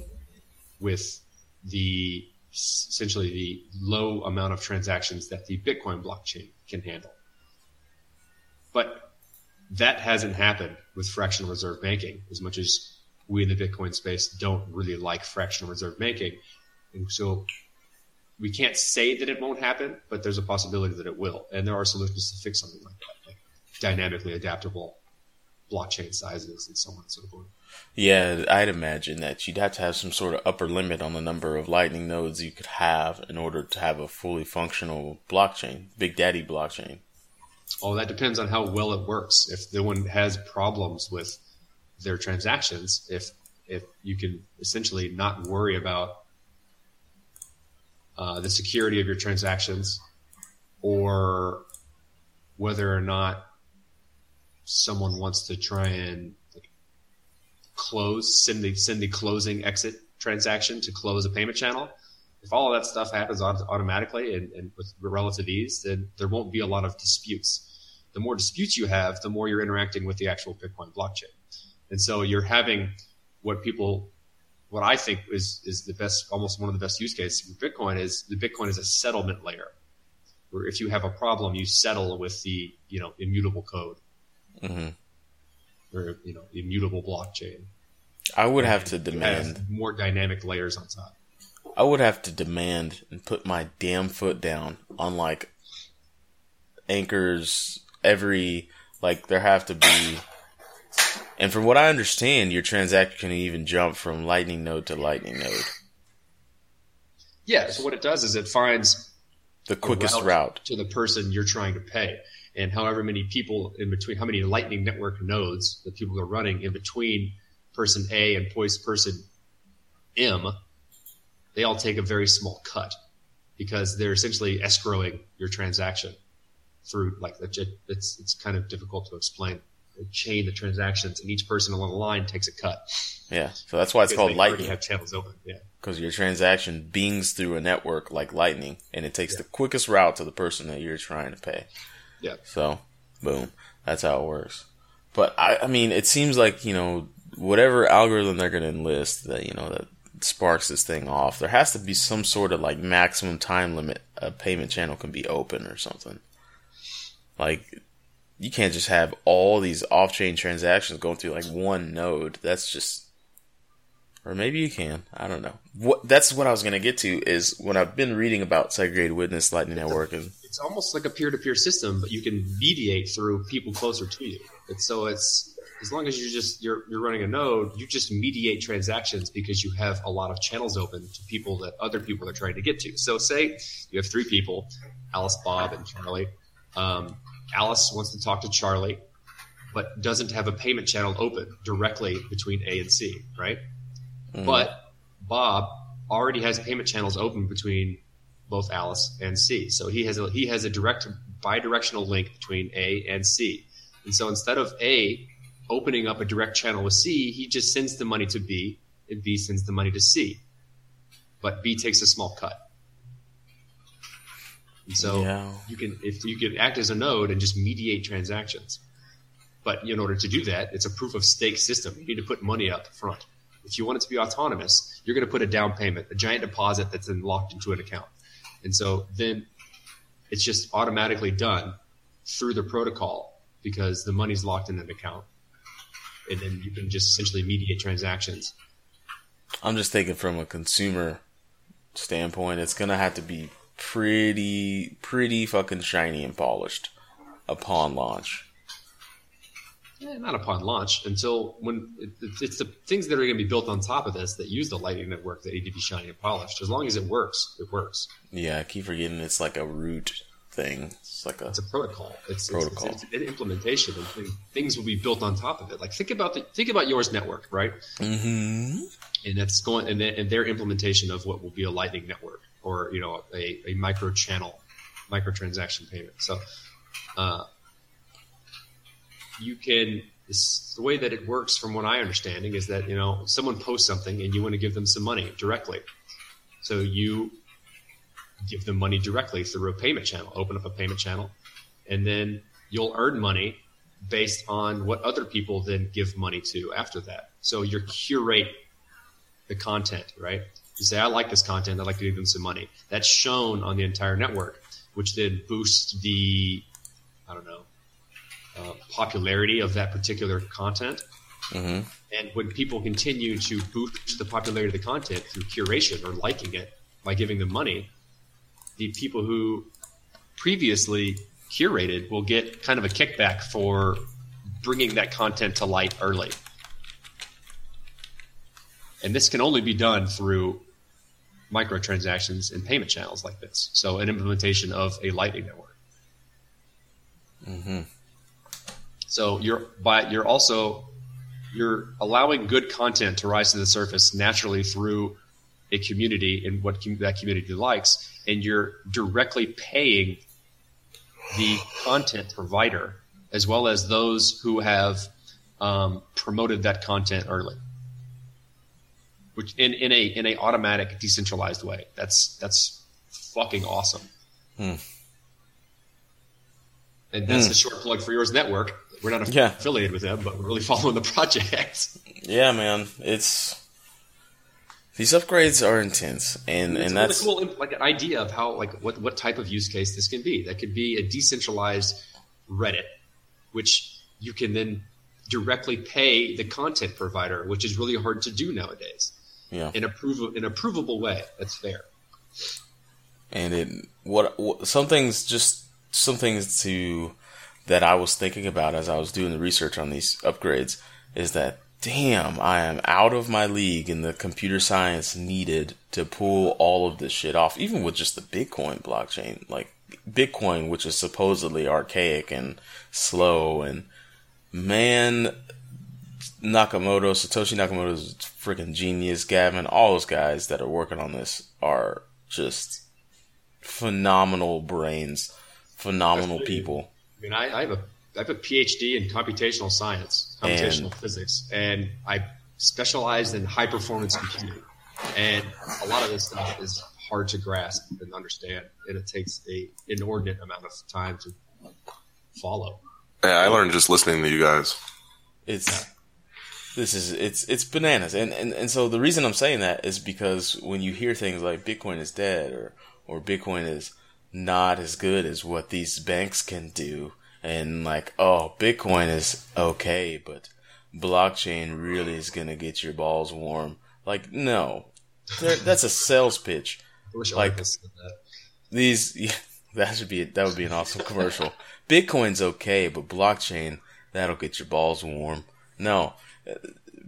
with the essentially the low amount of transactions that the Bitcoin blockchain can handle. But that hasn't happened with fractional reserve banking as much as we in the Bitcoin space don't really like fractional reserve banking. And so we can't say that it won't happen, but there's a possibility that it will. And there are solutions to fix something like that, like dynamically adaptable blockchain sizes and so on and so forth. Yeah, I'd imagine that you'd have to have some sort of upper limit on the number of Lightning nodes you could have in order to have a fully functional blockchain, Big Daddy blockchain. Oh, that depends on how well it works. If the one has problems with their transactions, if if you can essentially not worry about uh, the security of your transactions or whether or not someone wants to try and close, send the send the closing exit transaction to close a payment channel. If all of that stuff happens automatically and, and with relative ease, then there won't be a lot of disputes. The more disputes you have, the more you're interacting with the actual Bitcoin blockchain. And so you're having what people, what I think is, is the best, almost one of the best use cases for Bitcoin is the Bitcoin is a settlement layer where if you have a problem, you settle with the, you know, immutable code. Mm-hmm or you know immutable blockchain. I would have to demand have more dynamic layers on top. I would have to demand and put my damn foot down on like anchors every like there have to be and from what I understand your transaction can even jump from lightning node to lightning node. Yeah, so what it does is it finds the quickest route, route to the person you're trying to pay and however many people in between, how many Lightning Network nodes that people are running in between person A and person M, they all take a very small cut because they're essentially escrowing your transaction through like it's it's kind of difficult to explain. Chain the transactions, and each person along the line takes a cut. Yeah, so that's why it's called Lightning. Have channels open. Yeah, because your transaction beings through a network like Lightning, and it takes yeah. the quickest route to the person that you're trying to pay. Yeah. So, boom. That's how it works. But I, I mean, it seems like you know whatever algorithm they're going to enlist that you know that sparks this thing off. There has to be some sort of like maximum time limit a payment channel can be open or something. Like you can't just have all these off-chain transactions going through like one node. That's just or maybe you can. I don't know. What that's what I was going to get to is when I've been reading about segregated witness Lightning Network and it's almost like a peer-to-peer system, but you can mediate through people closer to you. And so it's as long as you're just you're you're running a node, you just mediate transactions because you have a lot of channels open to people that other people are trying to get to. So say you have three people, Alice, Bob, and Charlie. Um, Alice wants to talk to Charlie, but doesn't have a payment channel open directly between A and C, right? Mm. But Bob already has payment channels open between both Alice and C. So he has a, he has a direct bidirectional link between A and C. And so instead of A opening up a direct channel with C, he just sends the money to B and B sends the money to C. But B takes a small cut. And so yeah. you can if you can act as a node and just mediate transactions. But in order to do that, it's a proof of stake system. You need to put money up front. If you want it to be autonomous, you're going to put a down payment, a giant deposit that's then locked into an account. And so then it's just automatically done through the protocol because the money's locked in an account. And then you can just essentially mediate transactions. I'm just thinking from a consumer standpoint, it's going to have to be pretty, pretty fucking shiny and polished upon launch. Yeah, not upon launch until when it, it's the things that are going to be built on top of this that use the Lightning Network that need to be shiny and polished. As long as it works, it works. Yeah, I keep forgetting it's like a root thing. It's like a it's a protocol. It's protocol. It's, it's, it's an implementation, and things will be built on top of it. Like think about the think about yours network, right? Mm-hmm. And that's going and, and their implementation of what will be a Lightning Network or you know a, a micro channel, micro transaction payment. So. Uh, you can the way that it works from what I understanding is that you know someone posts something and you want to give them some money directly, so you give them money directly through a payment channel. Open up a payment channel, and then you'll earn money based on what other people then give money to after that. So you curate the content, right? You say, I like this content. I'd like to give them some money. That's shown on the entire network, which then boosts the, I don't know, uh, popularity of that particular content. Mm-hmm. And when people continue to boost the popularity of the content through curation or liking it by giving them money, the people who previously curated will get kind of a kickback for bringing that content to light early. And this can only be done through microtransactions and payment channels like this. So an implementation of a Lightning network. Mm-hmm. So you're but you're also you're allowing good content to rise to the surface naturally through a community and what com- that community likes, and you're directly paying the content provider as well as those who have um, promoted that content early, which in, in a in a automatic decentralized way. That's that's fucking awesome. Hmm. And that's Hmm. the short plug for yours network. We're not Yeah. affiliated with them, but we're really following the project. Yeah, man. It's these upgrades are intense, and it's and a really that's cool, like an idea of how, like, what what type of use case this can be. That could be a decentralized Reddit, which you can then directly pay the content provider, which is really hard to do nowadays yeah. in a prov- in a provable way. That's fair. and it what, what some things just some things to that I was thinking about as I was doing the research on these upgrades is that damn I am out of my league in the computer science needed to pull all of this shit off even with just the Bitcoin blockchain like Bitcoin which is supposedly archaic and slow and man Nakamoto Satoshi Nakamoto is a freaking genius Gavin all those guys that are working on this are just phenomenal brains, phenomenal Absolutely. people. I mean, I, I have a I have a PhD in computational science, computational And- physics, and I specialize in high performance computing. And a lot of this stuff is hard to grasp and understand, and it takes a inordinate amount of time to follow. Yeah, I learned just listening to you guys. It's this is it's it's bananas, and, and and so the reason I'm saying that is because when you hear things like Bitcoin is dead or or Bitcoin is not as good as what these banks can do, and like oh Bitcoin is okay, but blockchain really is gonna get your balls warm. Like no, that's a sales pitch. I wish Like- said that. These yeah, that should be that would be an awesome commercial. Bitcoin's okay, but blockchain that'll get your balls warm. No,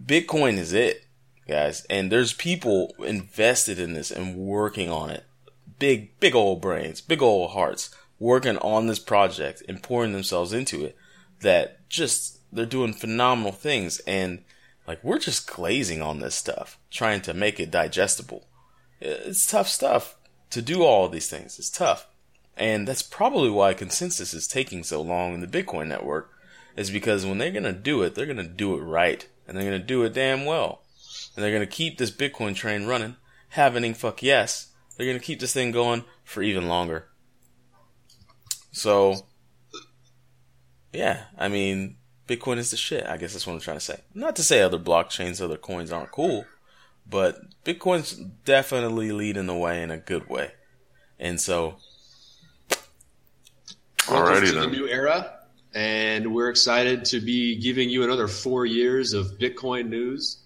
Bitcoin is it, guys, and there's people invested in this and working on it. Big, big old brains, big old hearts, working on this project and pouring themselves into it. That just they're doing phenomenal things, and like we're just glazing on this stuff, trying to make it digestible. It's tough stuff to do all of these things. It's tough. And that's probably why consensus is taking so long in the Bitcoin network, is because when they're going to do it, they're going to do it right. And they're going to do it damn well. And they're going to keep this Bitcoin train running, happening fuck yes. They're going to keep this thing going for even longer. So, yeah, I mean, Bitcoin is the shit. I guess that's what I'm trying to say. Not to say other blockchains, other coins aren't cool, but Bitcoin's definitely leading the way in a good way. And so, Welcome Alrighty to the then. new era, and we're excited to be giving you another four years of Bitcoin news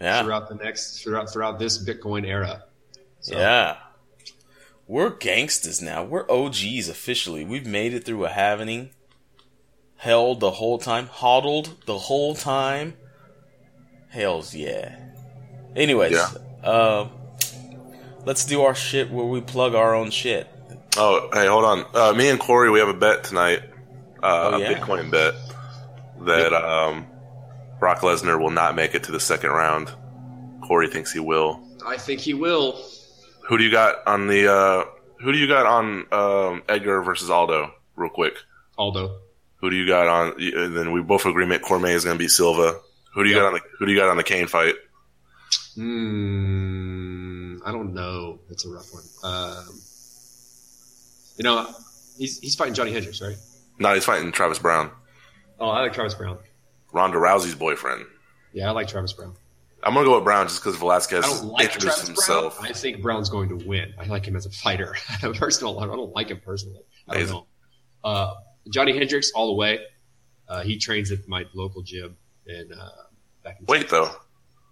yeah, throughout the next throughout throughout this Bitcoin era. So, yeah. We're gangsters now. We're OGs officially. We've made it through a halvening. Held the whole time. Hodled the whole time. Hells yeah. Anyways, Yeah. uh, let's do our shit where we plug our own shit. Oh, hey, hold on. Uh, me and Corey, we have a bet tonight. Uh, Oh, yeah? A Bitcoin bet that um, Brock Lesnar will not make it to the second round. Corey thinks he will. I think he will. Who do you got on the? Uh, who do you got on um, Edgar versus Aldo? Real quick. Aldo. Who do you got on? And then we both agree Mick Cormier is going to beat Silva. Who do you Yeah. got on the? Who do you got on the Cain fight? Hmm. I don't know. It's a rough one. Um, you know, he's he's fighting Johny Hendricks, right? No, he's fighting Travis Browne, Oh, I like Travis Browne. Ronda Rousey's boyfriend. Yeah, I like Travis Browne. I'm gonna go with Browne just because Velasquez I don't like introduced Travis himself. Browne. I think Browne's going to win. I like him as a fighter. Personal, I don't like him personally. I don't Amazing. know. Uh, Johny Hendricks, all the way. Uh, he trains at my local gym and uh, back in Wait though,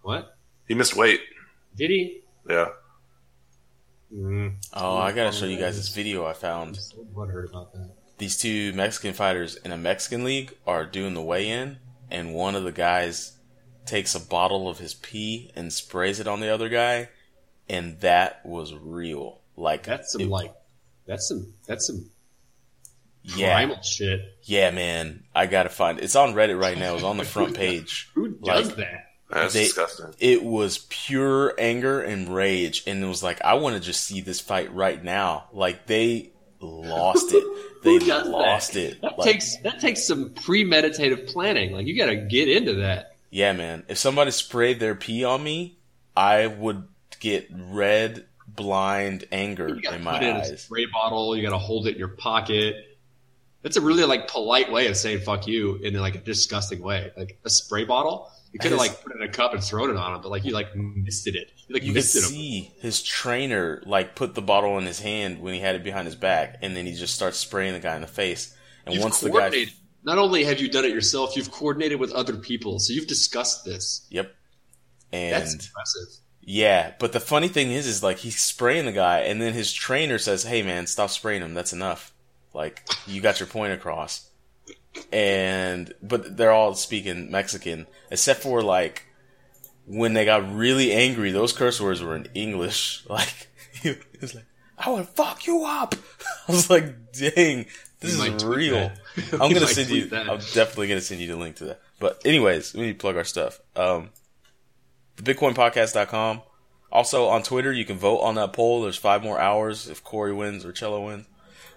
What he missed weight. did he? Yeah, Mm, Oh, I gotta show you guys this video I found. I'm so butthurt about that. These two Mexican fighters in a Mexican league are doing the weigh in, and one of the guys takes a bottle of his pee and sprays it on the other guy, and that was real. Like That's some it- like that's some that's some yeah, primal shit. yeah, man. I gotta find it's on Reddit right now. It's on the front page. Who does Like- that? That's They- disgusting. It was pure anger and rage, and it was like I want to just see this fight right now. Like they lost it. They lost that? it. That Like, takes that takes some premeditative planning. Like you got to get into that. Yeah, man. If somebody sprayed their pee on me, I would get red, blind anger You got to in put my in a eyes. spray bottle. You got to hold it in your pocket. That's a really like polite way of saying "fuck you" in like a disgusting way. Like a spray bottle, you could have like put it in a cup and thrown it on him, but like you like misted it. You like You could misted him. see his trainer like put the bottle in his hand when he had it behind his back, and then he just starts spraying the guy in the face. And You've once the guy. Not only have you done it yourself, you've coordinated with other people. So you've discussed this. yep, That's and impressive. yeah. But the funny thing is, is like he's spraying the guy, and then his trainer says, "Hey, man, stop spraying him. That's enough. Like you got your point across." And but they're all speaking Mexican, except for like when they got really angry. Those curse words were in English. Like he was like, "I would fuck you up." I was like, "Dang, this is real." I'm gonna send you. that. I'm definitely gonna send you the link to that. But anyways, we need to plug our stuff. Um, BitcoinPodcast.com. Also on Twitter, you can vote on that poll. There's five more hours if Corey wins or Cello wins.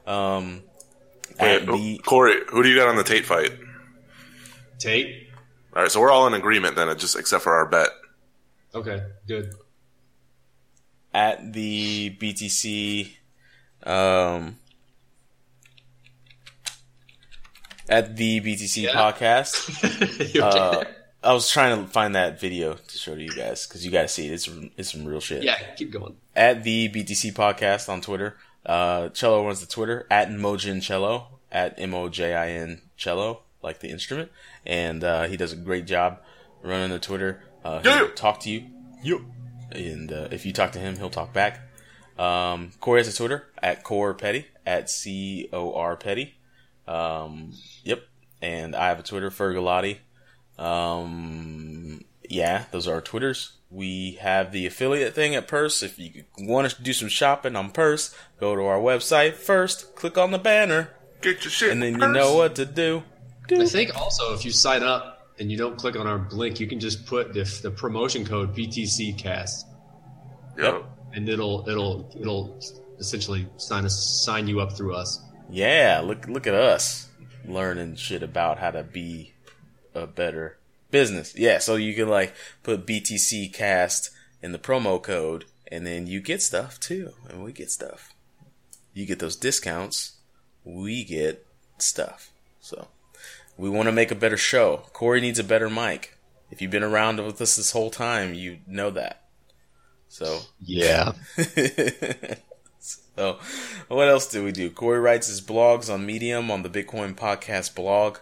Um, Wait, at the Corey, who do you got on the Tate fight? Tate. All right, so we're all in agreement then, just except for our bet. Okay, good. at the BTC um at the BTC Yeah. podcast. Okay? Uh, I was trying to find that video to show to you guys because you guys see it. It's it's some real shit. yeah, keep going. At the BTC podcast on Twitter. Uh, Cello runs the Twitter at Mojin Cello at M O J I N Cello like the instrument, and uh, he does a great job running the Twitter. Uh, he'll Yeah. talk to you. Yep. And uh, if you talk to him, he'll talk back. Um, Corey has a Twitter at Core Petty at C O R Petty. Um, yep. And I have a Twitter, Fergalati. Um, yeah, those are our Twitters. We have the affiliate thing at Purse. If you want to do some shopping on Purse, go to our website first, click on the banner, Get your shit. and then you know what to do. I think also if you sign up and you don't click on our link, you can just put the, the promotion code BTCcast, Yep. and it'll it'll it'll essentially sign us sign you up through us. Yeah, look look at us learning shit about how to be a better business. Yeah, so you can like put BTC cast in the promo code and then you get stuff too. And we get stuff. You get those discounts, we get stuff. So we want to make a better show. Corey needs a better mic. If you've been around with us this whole time, you know that. So Yeah. so, what else do we do? Corey writes his blogs on Medium on the Bitcoin Podcast blog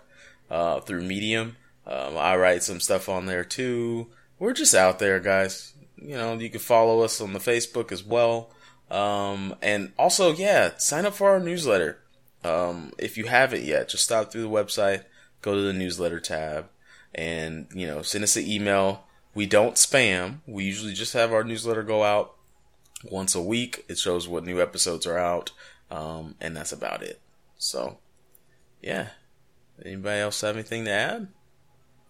uh, through Medium. Um, I write some stuff on there too. We're just out there, guys. You know, you can follow us on the Facebook as well. Um, and also, yeah, sign up for our newsletter. Um, if you haven't yet, just stop through the website, go to the newsletter tab, and you know, send us an email. We don't spam. We usually just have our newsletter go out once a week. It shows what new episodes are out, um, and that's about it. So, yeah. Anybody else have anything to add?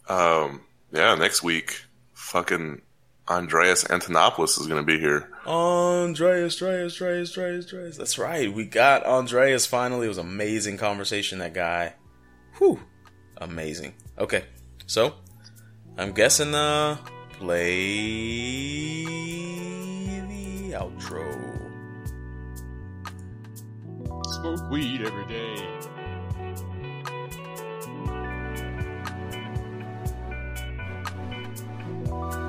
Um, yeah, next week, fucking Andreas Antonopoulos is going to be here. Andreas, Andreas, Andreas, Andreas, Andreas. That's right. We got Andreas finally. It was an amazing conversation. That guy. Whew. Amazing. Okay. So, I'm guessing, uh, play the outro. Smoke weed every day. Bye.